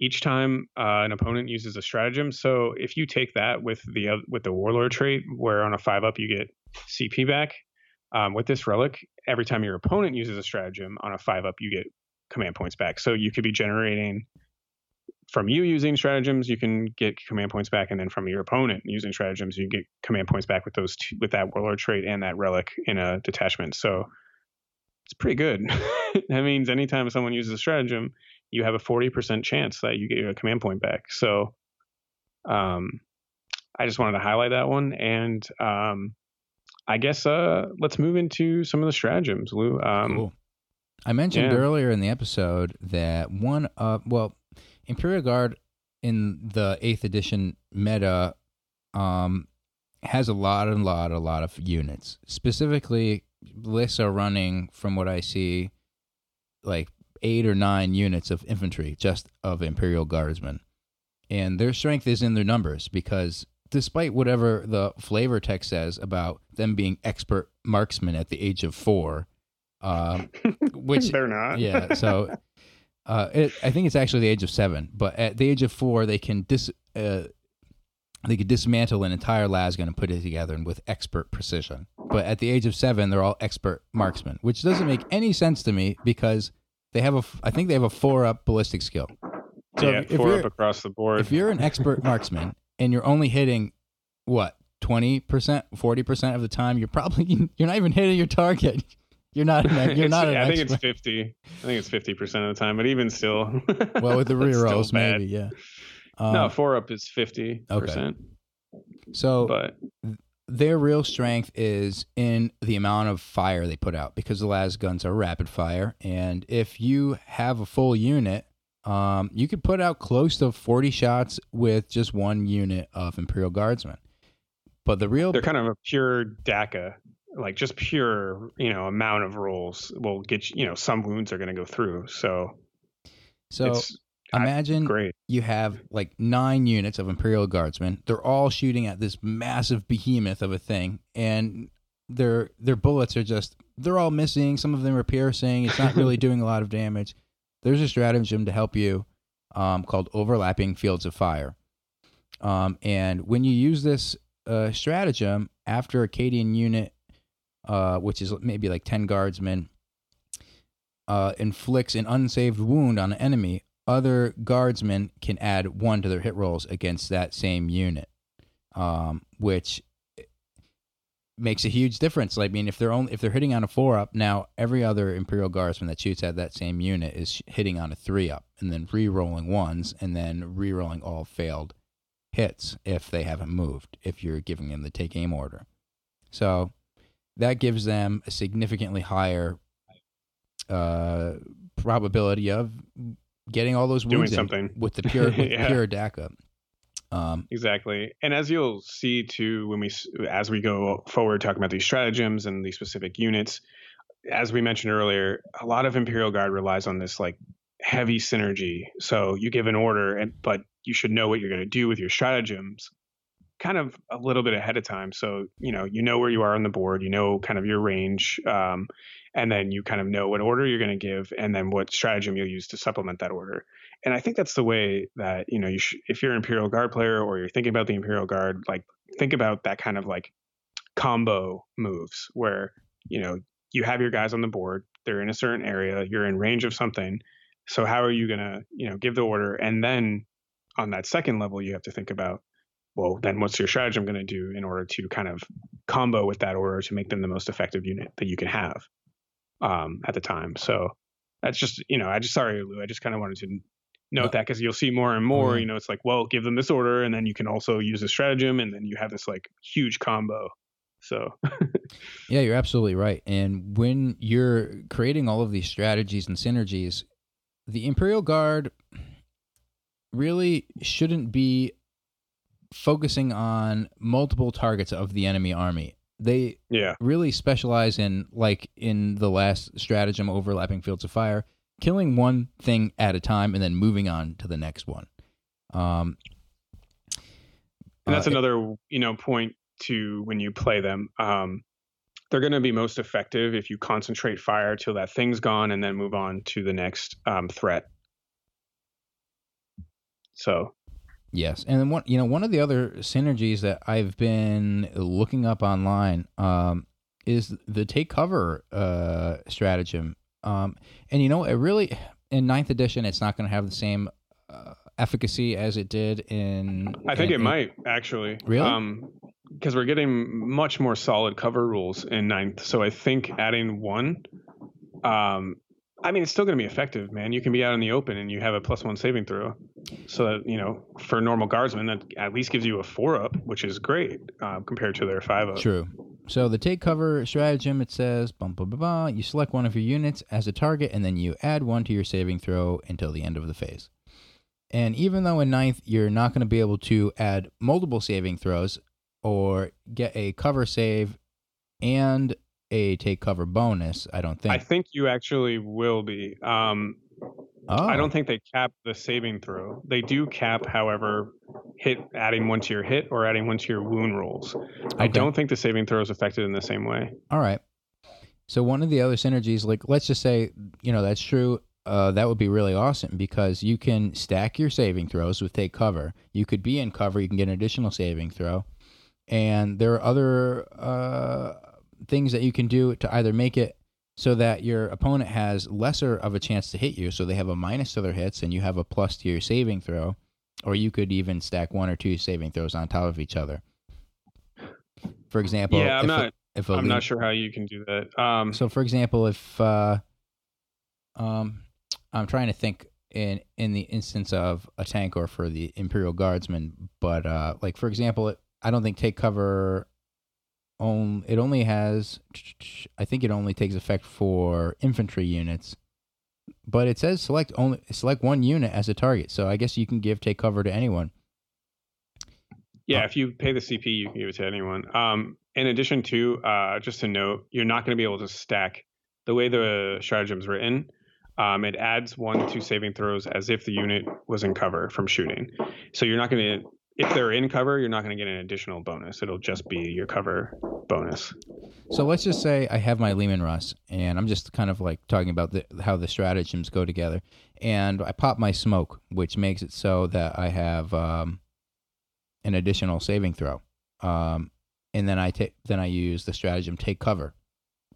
Each time uh, an opponent uses a stratagem, so if you take that with the uh, with the warlord trait, where on a five up you get CP back, um, with this relic, every time your opponent uses a stratagem on a five up, you get command points back. So you could be generating from you using stratagems, you can get command points back, and then from your opponent using stratagems, you get command points back with those two, with that warlord trait and that relic in a detachment. So it's pretty good. that means anytime someone uses a stratagem, you have a forty percent chance that you get a command point back. So um, I just wanted to highlight that one and. Um, I guess uh, let's move into some of the stratagems, Lou. Um, Cool. I mentioned yeah. earlier in the episode that one of well, Imperial Guard in the eighth edition meta um has a lot and lot a lot of units. Specifically, lists are running from what I see like eight or nine units of infantry just of Imperial Guardsmen. And their strength is in their numbers because despite whatever the flavor text says about them being expert marksmen at the age of four, um, which they're not. yeah, so uh, it, I think it's actually the age of seven, but at the age of four, they can dis uh, they could dismantle an entire lasgun and put it together and with expert precision. But at the age of seven, they're all expert marksmen, which doesn't make any sense to me because they have a I think they have a four up ballistic skill. So yeah, if, if four you're up across the board. if you're an expert marksman and you're only hitting what twenty percent, forty percent of the time, you're probably you're not even hitting your target. You're not. An, you're not I think expert. it's fifty. I think it's fifty percent of the time, but even still. well, with the rerolls, maybe, yeah. Um, no, four up is fifty percent. so But their real strength is in the amount of fire they put out because the las guns are rapid fire, and if you have a full unit, um, you could put out close to forty shots with just one unit of Imperial Guardsmen. But the real they're kind of a pure dakka, like just pure, you know, amount of rolls will get you. You know, some wounds are going to go through, so, so it's I- imagine great. you have like nine units of Imperial Guardsmen. They're all shooting at this massive behemoth of a thing, and their their bullets are just they're all missing. Some of them are piercing. It's not really doing a lot of damage. There's a stratagem to help you um, called overlapping fields of fire, um, and when you use this uh, stratagem after a Cadian unit, uh, which is maybe like ten guardsmen, uh, inflicts an unsaved wound on an enemy, other guardsmen can add one to their hit rolls against that same unit, um, which makes a huge difference. Like, I mean, if they're only if they're hitting on a four up, now every other Imperial Guardsman that shoots at that same unit is hitting on a three up, and then re-rolling ones, and then re-rolling all failed hits if they haven't moved. If you're giving them the take aim order, so that gives them a significantly higher uh, probability of getting all those wounds in something. with the pure with Yeah. pure dakka. Um, Exactly. And as you'll see too, when we as we go forward talking about these stratagems and these specific units, as we mentioned earlier, a lot of Imperial Guard relies on this like heavy synergy. So you give an order, and but you should know what you're going to do with your stratagems, kind of a little bit ahead of time. So you know you know where you are on the board, you know kind of your range, um, and then you kind of know what order you're going to give, and then what stratagem you'll use to supplement that order and I think that's the way that you know you sh- if you're an Imperial Guard player or you're thinking about the Imperial Guard, like think about that kind of like combo moves where you know you have your guys on the board, they're in a certain area, you're in range of something. So how are you gonna you know give the order, and then on that second level you have to think about well then what's your strategy I'm going to do in order to kind of combo with that order to make them the most effective unit that you can have um, at the time. So that's just you know I just sorry Lou, I just kind of wanted to note No. that because you'll see more and more. Mhm. You know, it's like, well, give them this order, and then you can also use a stratagem, and then you have this like huge combo. So Yeah, you're absolutely right. And when you're creating all of these strategies and synergies, the Imperial Guard really shouldn't be focusing on multiple targets of the enemy army. They yeah, really specialize in, like in the last stratagem, overlapping fields of fire, killing one thing at a time and then moving on to the next one. Um, and that's uh, another you know point to when you play them. Um, they're going to be most effective if you concentrate fire till that thing's gone, and then move on to the next um, threat. So Yes, and then one, you know, one of the other synergies that I've been looking up online um, is the take cover uh, stratagem. Um, and you know, it really in ninth edition, it's not going to have the same uh, efficacy as it did in. I think in- it in- might actually. Really? Um, because we're getting much more solid cover rules in ninth. So I think adding one, um, I mean, it's still going to be effective, man. You can be out in the open and you have a plus one saving throw. So that, you know, for normal guardsmen, that at least gives you a four up, which is great uh, compared to their five up. True. So the take cover stratagem, it says, bum, bum, bum, bum, you select one of your units as a target, and then you add one to your saving throw until the end of the phase. And even though in ninth you're not going to be able to add multiple saving throws or get a cover save and a take cover bonus, I don't think. I think you actually will be. Um, oh, I don't think they cap the saving throw. They do cap, however, hit adding one to your hit or adding one to your wound rolls. I don't think the saving throw is affected in the same way. All right. So one of the other synergies, like let's just say, you know, that's true. Uh, that would be really awesome because you can stack your saving throws with take cover. You could be in cover. You can get an additional saving throw, and there are other uh, things that you can do to either make it so that your opponent has lesser of a chance to hit you, so they have a minus to their hits, and you have a plus to your saving throw, or you could even stack one or two saving throws on top of each other. For example, yeah, I'm if a- not. if a I'm lead- not sure how you can do that. Um, so, for example, if uh, um, I'm trying to think in in the instance of a tank or for the Imperial Guardsmen, but uh, like for example, I don't think take cover. On it only has, I think it only takes effect for infantry units, but it says select only select one unit as a target. So I guess you can give take cover to anyone. Yeah, if you pay the CP, you can give it to anyone. Um, in addition to, uh, just to note, you're not going to be able to stack the way the stratagem's written. Um, it adds one to saving throws as if the unit was in cover from shooting. So you're not going to, if they're in cover, you're not going to get an additional bonus. It'll just be your cover bonus. So let's just say I have my Leman Russ, and I'm just kind of like talking about the, how the stratagems go together. And I pop my smoke, which makes it so that I have um, an additional saving throw. Um, and then I take then I use the stratagem take cover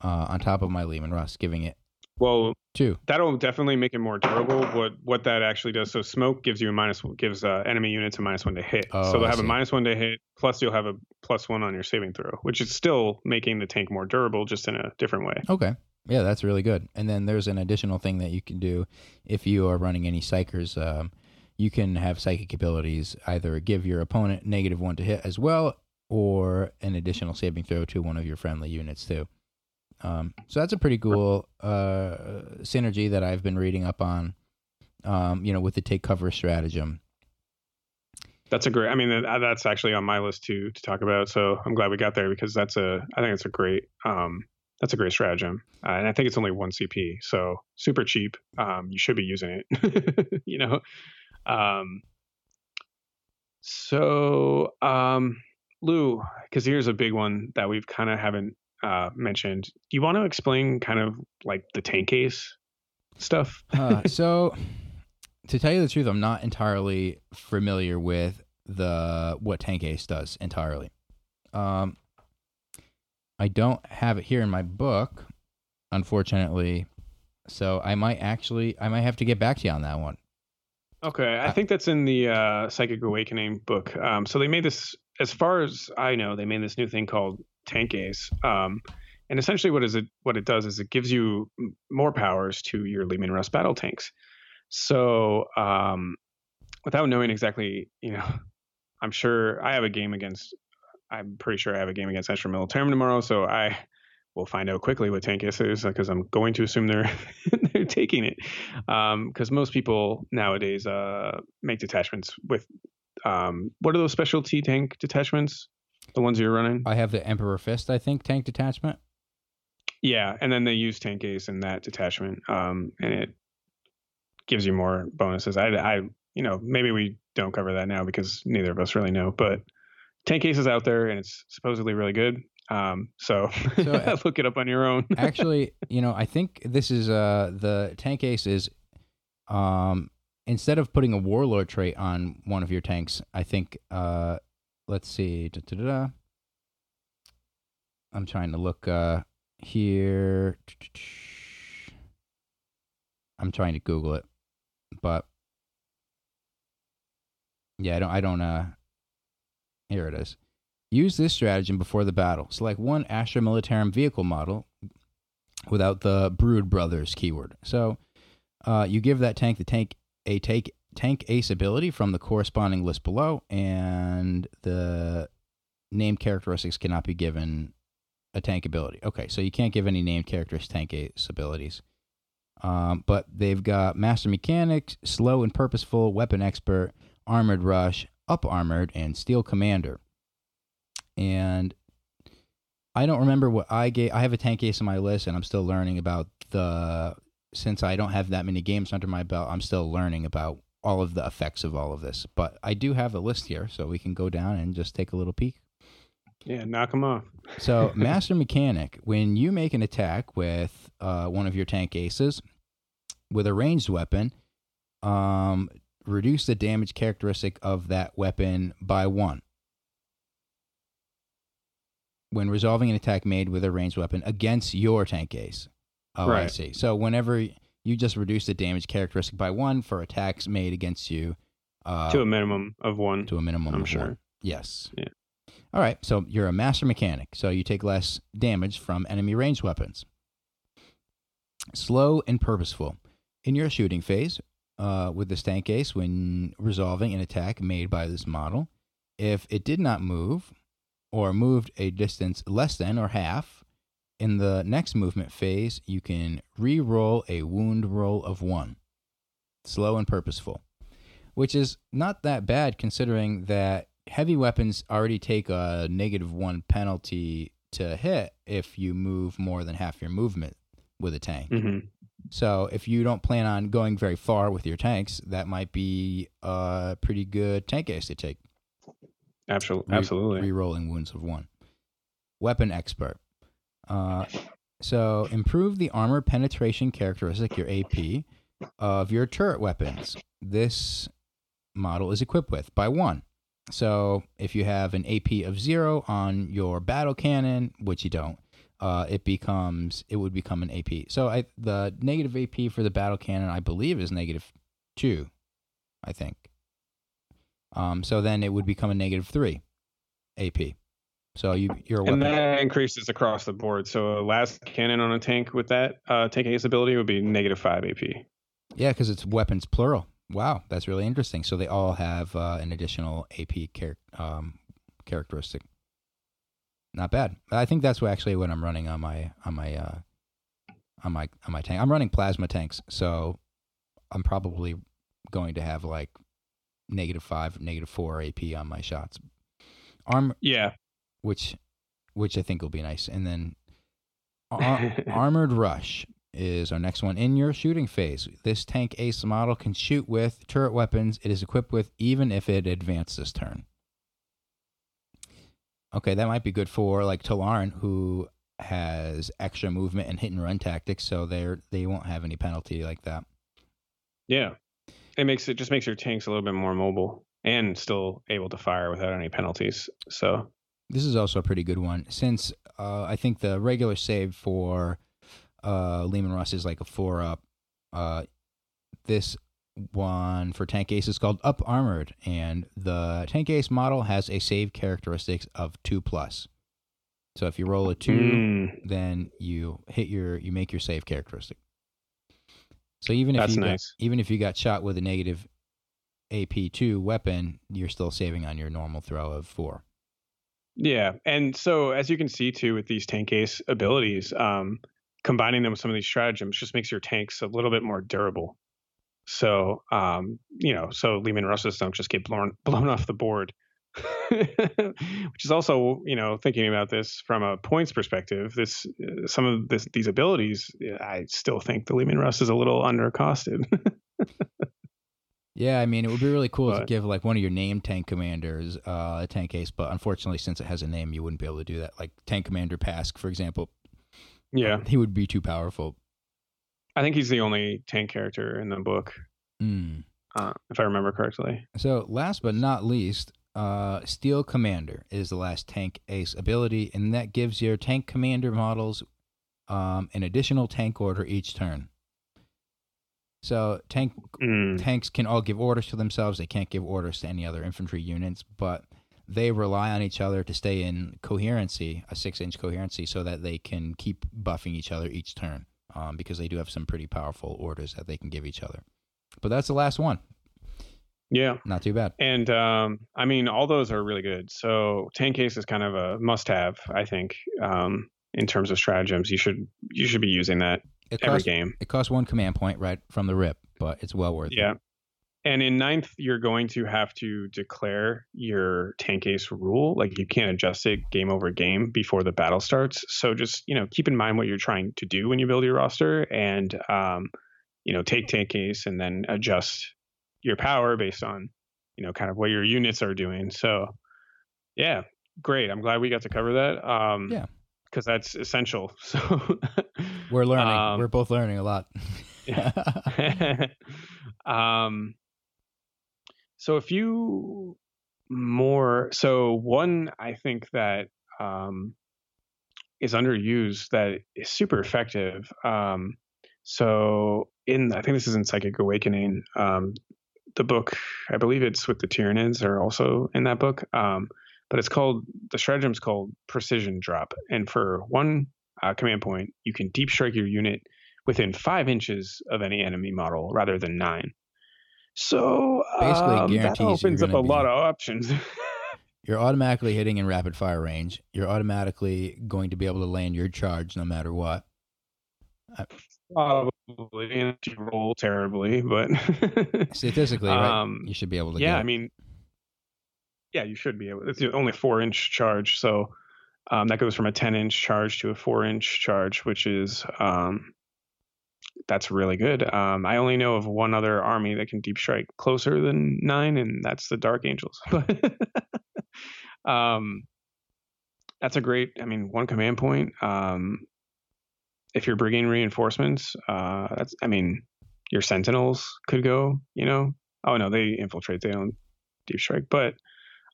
uh, on top of my Leman Russ, giving it Well, two. that'll definitely make it more durable. What what that actually does, so smoke gives you a minus gives uh, enemy units a minus one to hit. Oh, so they'll I have a minus one to hit, plus you'll have a plus one on your saving throw, which is still making the tank more durable, just in a different way. Okay. Yeah, that's really good. And then there's an additional thing that you can do if you are running any psykers. Um, you can have psychic abilities either give your opponent negative one to hit as well, or an additional saving throw to one of your friendly units too. Um, so that's a pretty cool uh, synergy that I've been reading up on. Um, you know, with the take cover stratagem. That's a great. I mean, that's actually on my list too to talk about. So I'm glad we got there because that's a. I think it's a great. Um, that's a great stratagem, uh, and I think it's only one CP, so super cheap. Um, you should be using it. you know. Um, so, um, Lou, because here's a big one that we've kind of haven't uh, mentioned. Do you want to explain kind of like the tank ace stuff? Uh, so, to tell you the truth, I'm not entirely familiar with the what Tank Ace does entirely. Um, I don't have it here in my book, unfortunately. So I might actually, I might have to get back to you on that one. Okay, I Uh, think that's in the uh, Psychic Awakening book. Um, so they made this, as far as I know, they made this new thing called Tank Ace. Um, and essentially, what is it? What it does is it gives you more powers to your Leman Russ battle tanks. So, um, without knowing exactly, you know, I'm sure I have a game against. I'm pretty sure I have a game against Astra Militarum tomorrow, so I will find out quickly what Tank is because I'm going to assume they're they're taking it because most people nowadays uh, make detachments with um, what are those specialty tank detachments? The ones you're running? I have the Emperor Fist, I think, tank detachment. Yeah, and then they use tank ace in that detachment, um, and it gives you more bonuses. I, I, you know, maybe we don't cover that now because neither of us really know, but tank ace is out there and it's supposedly really good. Um, so, So, look it up on your own. Actually, you know, I think this is uh the tank ace is um instead of putting a warlord trait on one of your tanks, I think uh let's see. da-da-da-da. I'm trying to look uh here. I'm trying to Google it, but yeah, I don't. I don't. Uh, here it is. Use this stratagem before the battle. Select one Astra Militarum vehicle model without the Brood Brothers keyword. So uh, you give that tank the tank a take tank ace ability from the corresponding list below, and the name characteristics cannot be given a tank ability. Okay, so you can't give any named characters tank ace abilities. Um, but they've got Master Mechanic, Slow and Purposeful, Weapon Expert, Armored Rush, Up Armored, and Steel Commander. And I don't remember what I gave. I have a tank ace on my list, and I'm still learning about the. Since I don't have that many games under my belt, I'm still learning about all of the effects of all of this. But I do have a list here, so we can go down and just take a little peek. Yeah, knock them off. So, Master Mechanic, when you make an attack with uh, one of your tank aces with a ranged weapon, um, reduce the damage characteristic of that weapon by one. When resolving an attack made with a ranged weapon against your tank ace. Oh, I see. So, whenever you just reduce the damage characteristic by one for attacks made against you uh, to a minimum of one. to a minimum I'm of sure. one. Yes. Yeah. All right. So you're a master mechanic. So you take less damage from enemy ranged weapons. Slow and purposeful. In your shooting phase, uh, with this tank ace, when resolving an attack made by this model, if it did not move or moved a distance less than or half, in the next movement phase, you can re roll a wound roll of one. Slow and purposeful which is not that bad considering that heavy weapons already take a negative one penalty to hit if you move more than half your movement with a tank. hmm So if you don't plan on going very far with your tanks, that might be a pretty good tank ace to take. Absolutely. Re- Absolutely. Re-rolling wounds of one. Weapon expert. Uh, so improve the armor penetration characteristic, your AP, of your turret weapons. This model is equipped with by one. So if you have an AP of zero on your battle cannon, which you don't, uh, it becomes it would become an AP. So I, the negative AP for the battle cannon, I believe, is negative two. I think. Um, so then it would become a negative three AP. So you your And weapon. that increases across the board. So a lascannon on a tank with that uh, tank ace ability would be negative five AP. Yeah, because it's weapons plural. Wow, that's really interesting. So they all have uh, an additional AP char- um, characteristic. Not bad. I think that's what actually what I'm running on my on my uh, on my on my tank. I'm running plasma tanks, so I'm probably going to have like negative five, negative four AP on my shots. Arm, Yeah. Which which I think will be nice, and then ar- armored rush is our next one. In your shooting phase, this tank ace model can shoot with turret weapons it is equipped with, even if it advances this turn. Okay, that might be good for like Tallarn, who has extra movement and hit and run tactics, so they're they won't have any penalty like that. Yeah. It makes it just makes your tanks a little bit more mobile and still able to fire without any penalties. So This is also a pretty good one since uh, I think the regular save for uh, Leman Russ is like a four up. Uh, this one for Tank Ace is called Up Armored, and the Tank Ace model has a save characteristics of two plus. So if you roll a two, Mm, then you hit your you make your save characteristic. So even if That's you nice. got, even if you got shot with a negative AP two weapon, you're still saving on your normal throw of four. Yeah. And so as you can see too with these tank ace abilities, um, combining them with some of these stratagems just makes your tanks a little bit more durable. So um, you know, so Leman Russes don't just get blown blown off the board. Which is also, you know, thinking about this from a points perspective. This, uh, some of this, these abilities, I still think the Leman Russ is a little undercosted. Yeah, I mean, it would be really cool to give like one of your named tank commanders uh, a tank ace, but unfortunately, since it has a name, you wouldn't be able to do that. Like Tank Commander Pask, for example, yeah, he would be too powerful. I think he's the only tank character in the book, Mm. uh, if I remember correctly. So, last but not least, uh, Steel Commander is the last tank ace ability, and that gives your tank commander models um, an additional tank order each turn. So, tank Mm, tanks can all give orders to themselves. They can't give orders to any other infantry units, but they rely on each other to stay in coherency, a six inch coherency, so that they can keep buffing each other each turn. Um, because they do have some pretty powerful orders that they can give each other. But that's the last one. yeah, Not too bad. and um, I mean, all those are really good. So tank ace is kind of a must-have, I think. Um, in terms of stratagems, you should you should be using that It every costs game. it costs one command point right from the rip, but it's well worth Yeah. it. Yeah. And in ninth, you're going to have to declare your tank ace rule. Like you can't adjust it game over game before the battle starts. So just you know keep in mind what you're trying to do when you build your roster, and um, you know take tank ace and then adjust your power based on you know kind of what your units are doing. So yeah, great. I'm glad we got to cover that. Um, Yeah. Because that's essential. So We're learning. Um, We're both learning a lot. um, so a few more. So one, I think that um, is underused that is super effective. Um, so in, I think this is in Psychic Awakening. Um, the book, I believe it's with the Tyranids are also in that book. Um, but it's called the stratagem's called Precision Drop, and for one uh, command point, you can deep strike your unit within five inches of any enemy model rather than nine. So Basically um, that opens up a gonna lot of options. You're automatically hitting in rapid fire range. You're automatically going to be able to land your charge no matter what. Probably and you roll terribly, but Statistically, right? Um, You should be able to. yeah, I mean, yeah, you should be able. It's only four inch charge, so um, that goes from a ten inch charge to a four inch charge, which is um, that's really good. Um, I only know of one other army that can deep strike closer than nine, and that's the Dark Angels. Um, that's a great. I mean, one command point. Um, if you're bringing reinforcements, uh, that's. I mean, your Sentinels could go. You know, oh no, they infiltrate. They don't deep strike, but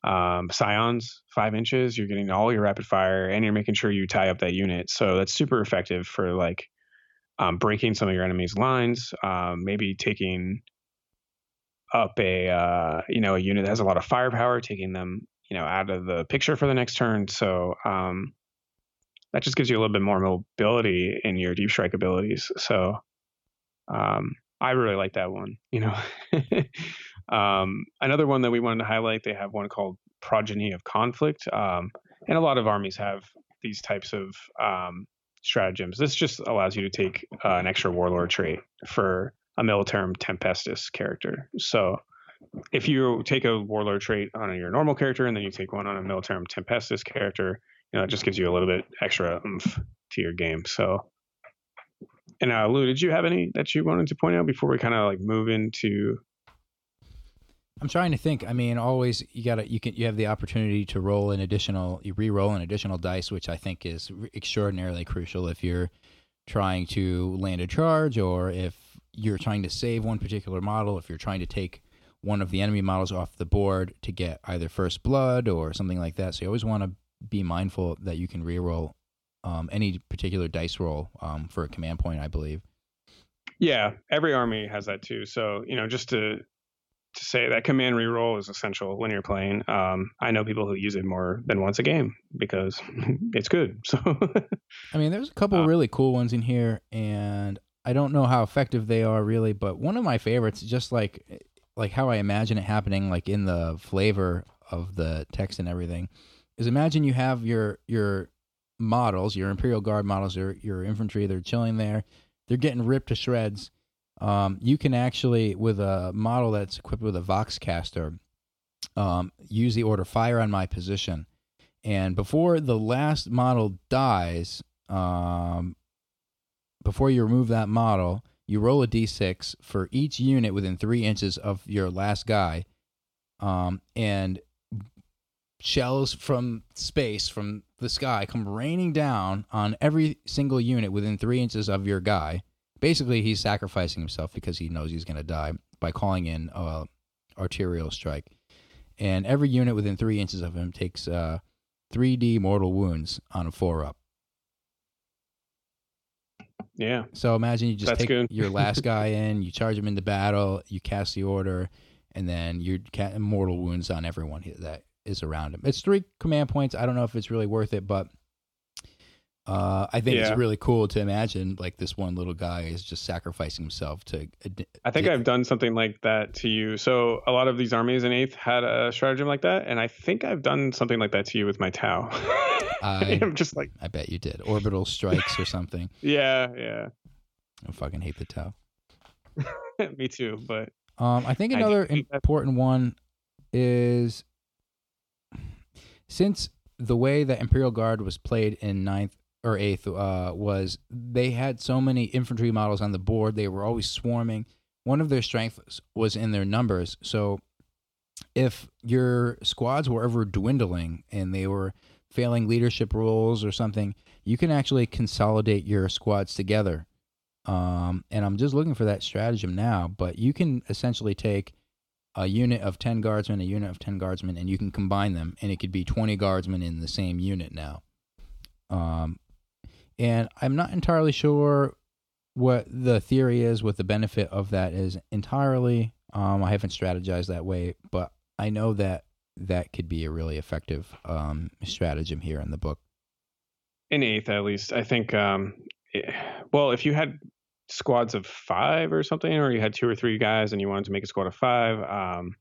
um, Scions five inches. You're getting all your rapid fire, and you're making sure you tie up that unit. So that's super effective for like um, breaking some of your enemy's lines. Um, maybe taking up a uh, you know a unit that has a lot of firepower, taking them you know out of the picture for the next turn. So um, that just gives you a little bit more mobility in your deep strike abilities. So um, I really like that one. You know, um, another one that we wanted to highlight. They have one called Progeny of Conflict, um, and a lot of armies have these types of um, stratagems. This just allows you to take uh, an extra warlord trait for a Militarum Tempestus character. So if you take a warlord trait on your normal character and then you take one on a Militarum Tempestus character, you know, it just gives you a little bit extra oomph to your game. So, and uh, Lou, did you have any that you wanted to point out before we kind of like move into? I'm trying to think. I mean, always you gotta you can you have the opportunity to roll an additional you re-roll an additional dice, which I think is extraordinarily crucial if you're trying to land a charge or if you're trying to save one particular model, if you're trying to take one of the enemy models off the board to get either first blood or something like that. So you always want to be mindful that you can re-roll um, any particular dice roll um, for a command point, I believe. Yeah, every army has that too. So you know, just to to say that command reroll is essential when you're playing. Um, I know people who use it more than once a game because it's good. So I mean, there's a couple Uh, really cool ones in here, and I don't know how effective they are really, but one of my favorites, just like like how I imagine it happening, like in the flavor of the text and everything, is imagine you have your your models, your Imperial Guard models, your your infantry, they're chilling there, they're getting ripped to shreds. Um, you can actually, with a model that's equipped with a Vox caster, um, use the order fire on my position. And before the last model dies, um, before you remove that model, you roll a d6 for each unit within three inches of your last guy. Um, and shells from space, from the sky, come raining down on every single unit within three inches of your guy. Basically, he's sacrificing himself because he knows he's going to die by calling in a arterial strike. And every unit within three inches of him takes uh, 3d mortal wounds on a four up. yeah, So imagine you just That's take good. your last guy in, you charge him into battle, you cast the order, and then you ca mortal wounds on everyone that is around him. It's three command points. I don't know if it's really worth it, but Uh, I think Yeah. it's really cool to imagine like this one little guy is just sacrificing himself to. I think. I've done something like that to you. So a lot of these armies in eighth had a stratagem like that, and I think I've done something like that to you with my Tau. I- I'm just like, I bet you did orbital strikes or something. yeah, yeah, I fucking hate the Tau. me too. But Um, I think I another that- important one is since the way that Imperial Guard was played in ninth or eighth uh, was they had so many infantry models on the board, they were always swarming. One of their strengths was in their numbers. So if your squads were ever dwindling and they were failing leadership roles or something, you can actually consolidate your squads together. Um, and I'm just looking for that stratagem now, but you can essentially take a unit of 10 guardsmen, a unit of 10 guardsmen, and you can combine them, and it could be 20 guardsmen in the same unit now. Um, and I'm not entirely sure what the theory is, what the benefit of that is entirely. Um, I haven't strategized that way, but I know that that could be a really effective um, stratagem here in the book. in eighth at least, I think. Um, eh, well, if you had squads of five or something, or you had two or three guys and you wanted to make a squad of five, um,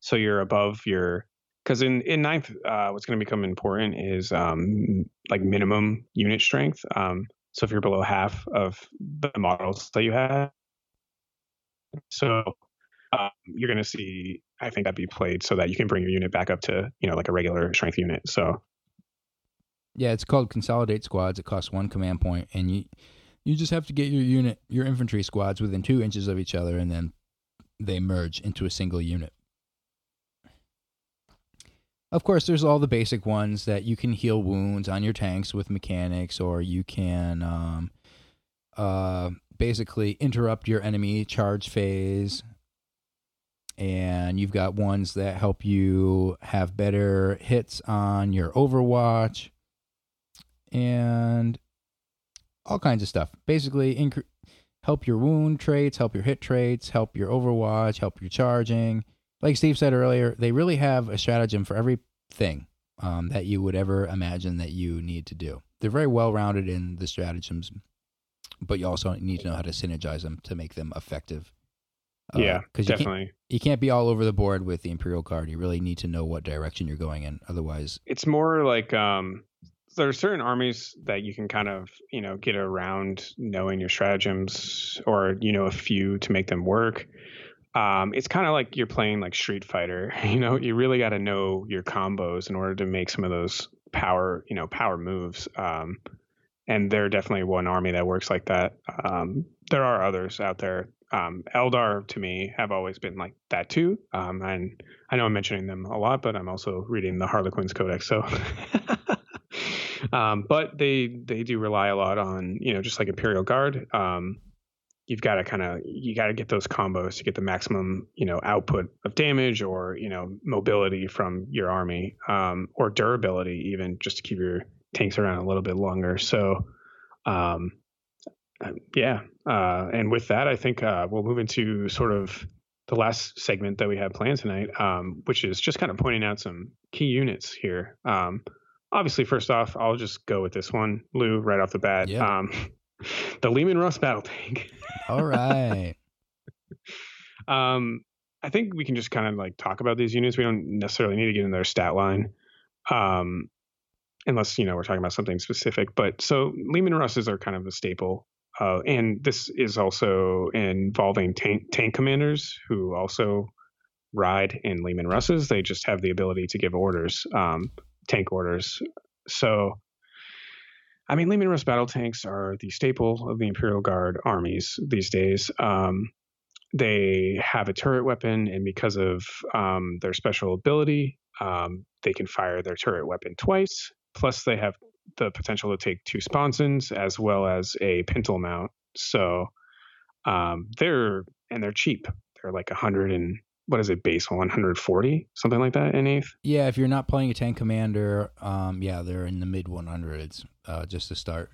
so you're above your. Because in in ninth, uh, what's going to become important is um, like minimum unit strength. Um, so if you're below half of the models that you have, so um, you're going to see. I think that be played so that you can bring your unit back up to you know like a regular strength unit. So Yeah, it's called Consolidate Squads. It costs one command point, and you you just have to get your unit, your infantry squads, within two inches of each other, and then they merge into a single unit. Of course, there's all the basic ones that you can heal wounds on your tanks with mechanics, or you can um, uh, basically interrupt your enemy charge phase. And you've got ones that help you have better hits on your Overwatch and all kinds of stuff. Basically, incre- help your wound traits, help your hit traits, help your Overwatch, help your charging. Like Steve said earlier, they really have a stratagem for everything um, that you would ever imagine that you need to do. They're very well rounded in the stratagems, but you also need to know how to synergize them to make them effective. Uh, yeah, 'cause you can't, definitely. you can't be all over the board with the Imperial Guard. You really need to know what direction you're going in. Otherwise, it's more like um there are certain armies that you can kind of you know get around knowing your stratagems or you know a few to make them work um it's kind of like you're playing like street fighter you know you really got to know your combos in order to make some of those power you know power moves um and they're definitely one army that works like that um there are others out there um eldar to me have always been like that too um and I know I'm mentioning them a lot, but I'm also reading the Harlequins Codex. So, um, but they they do rely a lot on you know just like Imperial Guard. Um, you've got to kind of you got to get those combos to get the maximum you know output of damage or you know mobility from your army um, or durability even just to keep your tanks around a little bit longer. So, um, uh, yeah, uh, and with that, I think uh, we'll move into sort of the last segment that we have planned tonight, um, which is just kind of pointing out some key units here. Um, obviously, first off, I'll just go with this one, Lou, right off the bat. Yeah. The Leman Russ battle tank. all right. um, I think we can just kind of like talk about these units. We don't necessarily need to get in their stat line, um, unless you know we're talking about something specific. But so Leman Russes are kind of a staple uh, and this is also involving tank, tank commanders who also ride in Leman Russes. They just have the ability to give orders, um, tank orders. So, I mean, Leman Russ battle tanks are the staple of the Imperial Guard armies these days. Um, they have a turret weapon, and because of um, their special ability, um, they can fire their turret weapon twice. Plus, they have the potential to take two sponsons as well as a pintle mount. So um, they're and they're cheap. They're like a hundred and what is it base one hundred forty something like that in eighth. Yeah, if you're not playing a tank commander, um, yeah, they're in the mid 100s uh, just to start.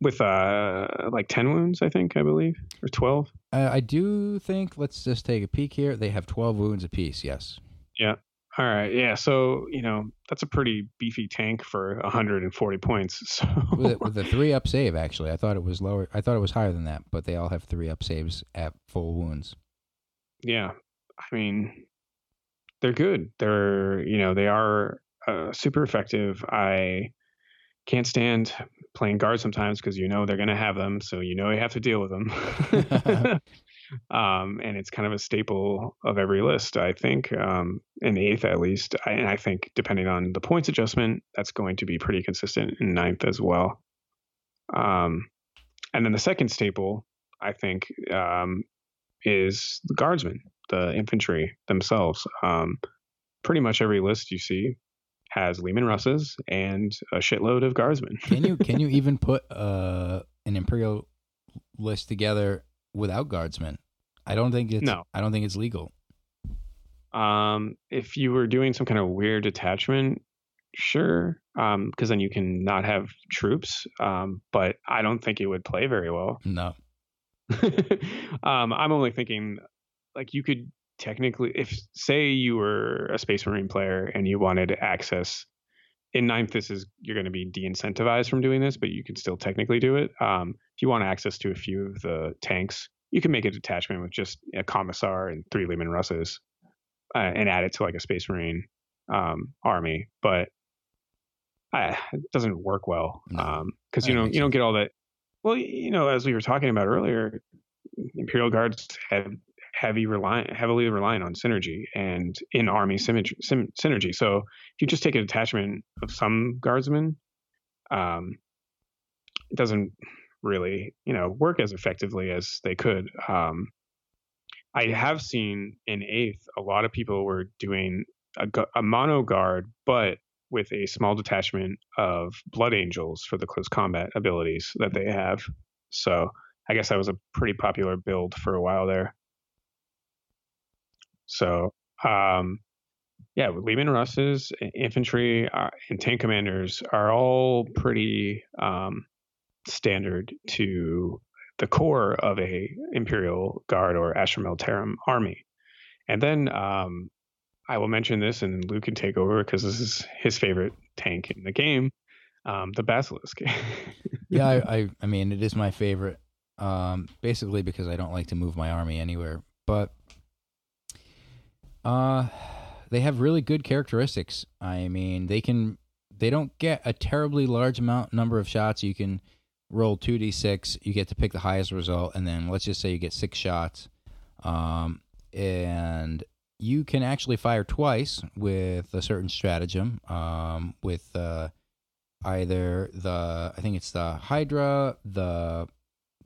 With uh like ten wounds, I think I believe, or twelve. Uh, I do think. Let's just take a peek here. They have 12 wounds apiece. Yes. Yeah. All right. Yeah. So, you know, that's a pretty beefy tank for 140 points. So, with, with a three up save, actually, I thought it was lower. I thought it was higher than that, but they all have three up saves at full wounds. yeah. I mean, they're good. They're, you know, they are uh, super effective. I can't stand playing guard sometimes because you know they're going to have them. So, you know, you have to deal with them. um, and it's kind of a staple of every list, I think, um, in eighth at least. I, and I think depending on the points adjustment, that's going to be pretty consistent in ninth as well. Um, and then the second staple, I think, um, is the guardsmen, the infantry themselves. Um, pretty much every list you see has Leman Russes and a shitload of guardsmen. Can you can you even put uh, an imperial list together without guardsmen? I don't think it's No. I don't think it's legal. Um, if you were doing some kind of weird detachment, sure, um, because then you can not have troops. Um, but I don't think it would play very well. No. um, I'm only thinking like you could technically, if say you were a Space Marine player and you wanted access in ninth, this is you're going to be de-incentivized from doing this, but you can still technically do it. Um, if you want access to a few of the tanks, you can make a detachment with just a commissar and three Leman Russes, uh, and add it to like a Space Marine um, army. But uh, it doesn't work well because That you know you don't get all that. Well, you know, as we were talking about earlier, Imperial Guards have heavy reliant, heavily reliant on synergy and in army symmetry, sym- synergy. So if you just take a detachment of some guardsmen, um, it doesn't really, you know, work as effectively as they could. Um, I have seen in eighth, a lot of people were doing a, a mono guard, but with a small detachment of blood angels for the close combat abilities that they have. So I guess that was a pretty popular build for a while there. So, um, yeah, Leman Russes, i- infantry, uh, and tank commanders are all pretty um, standard to the core of a Imperial Guard or Astra Militarum army. And then um, I will mention this, and Luke can take over because this is his favorite tank in the game, um, the Basilisk. Yeah, I, I I mean it is my favorite. Um, basically because I don't like to move my army anywhere, but uh, they have really good characteristics. I mean they can they don't get a terribly large amount number of shots. You can roll two d six. You get to pick the highest result, and then let's just say you get six shots, um, and you can actually fire twice with a certain stratagem. Um, with uh either the I think it's the Hydra, the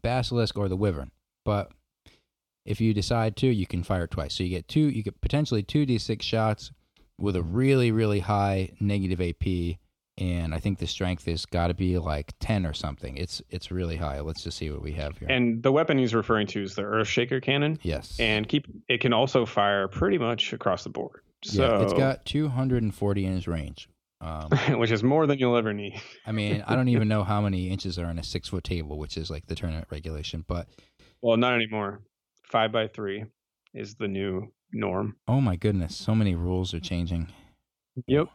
Basilisk, or the Wyvern. But if you decide to, you can fire twice. So you get two. You get potentially two d6 shots with a really really high negative AP, and I think the strength has got to be like ten or something. It's it's really high. Let's just see what we have here. and the weapon he's referring to is the Earthshaker cannon, yes, and keep it can also fire pretty much across the board. So yeah, it's got 240 inch range. Um, which is more than you'll ever need. I mean, I don't even know how many inches are in a six foot table, which is like the tournament regulation. But Well, not anymore. Five by three is the new norm. oh my goodness, so many rules are changing. Yep.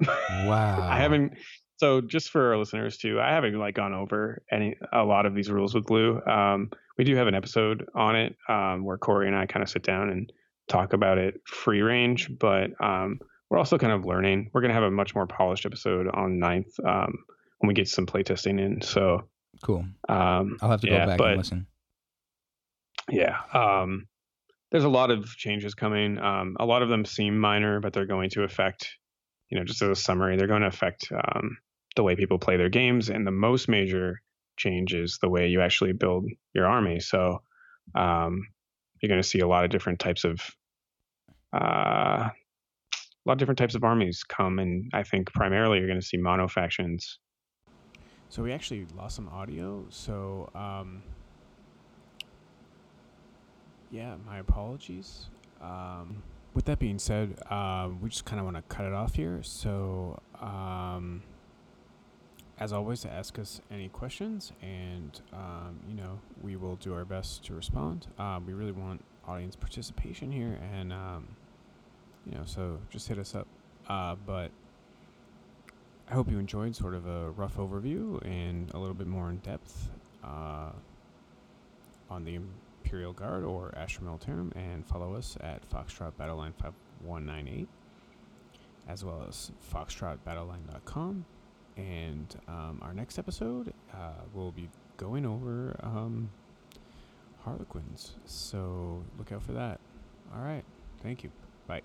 Wow. I haven't. So just for our listeners too, I haven't like gone over any a lot of these rules with Lou. Um, we do have an episode on it um, where Corey and I kind of sit down and talk about it free range, but um, we're also kind of learning. We're gonna have a much more polished episode on 9th um, when we get some playtesting in. So Cool. um, I'll have to go yeah, back but- and listen. Yeah. Um, there's a lot of changes coming. Um, a lot of them seem minor, but they're going to affect, you know, just as a summary, they're going to affect um, the way people play their games. And the most major change is the way you actually build your army. So um, you're going to see a lot of different types of. Uh, a lot of different types of armies come, and I think primarily you're going to see mono factions. So we actually lost some audio. So um, yeah, my apologies. Um, with that being said, um, we just kind of want to cut it off here. So um, as always, ask us any questions, and um, you know we will do our best to respond. Um, we really want audience participation here, and um, you know, so just hit us up. Uh, but I hope you enjoyed sort of a rough overview and a little bit more in depth uh, on the Imperial Guard or Astra Militarum, and follow us at Foxtrot Battleline 5198, as well as foxtrotbattleline.com. And um, our next episode, uh, will be going over um, Harlequins. So look out for that. All right. Thank you. Bye.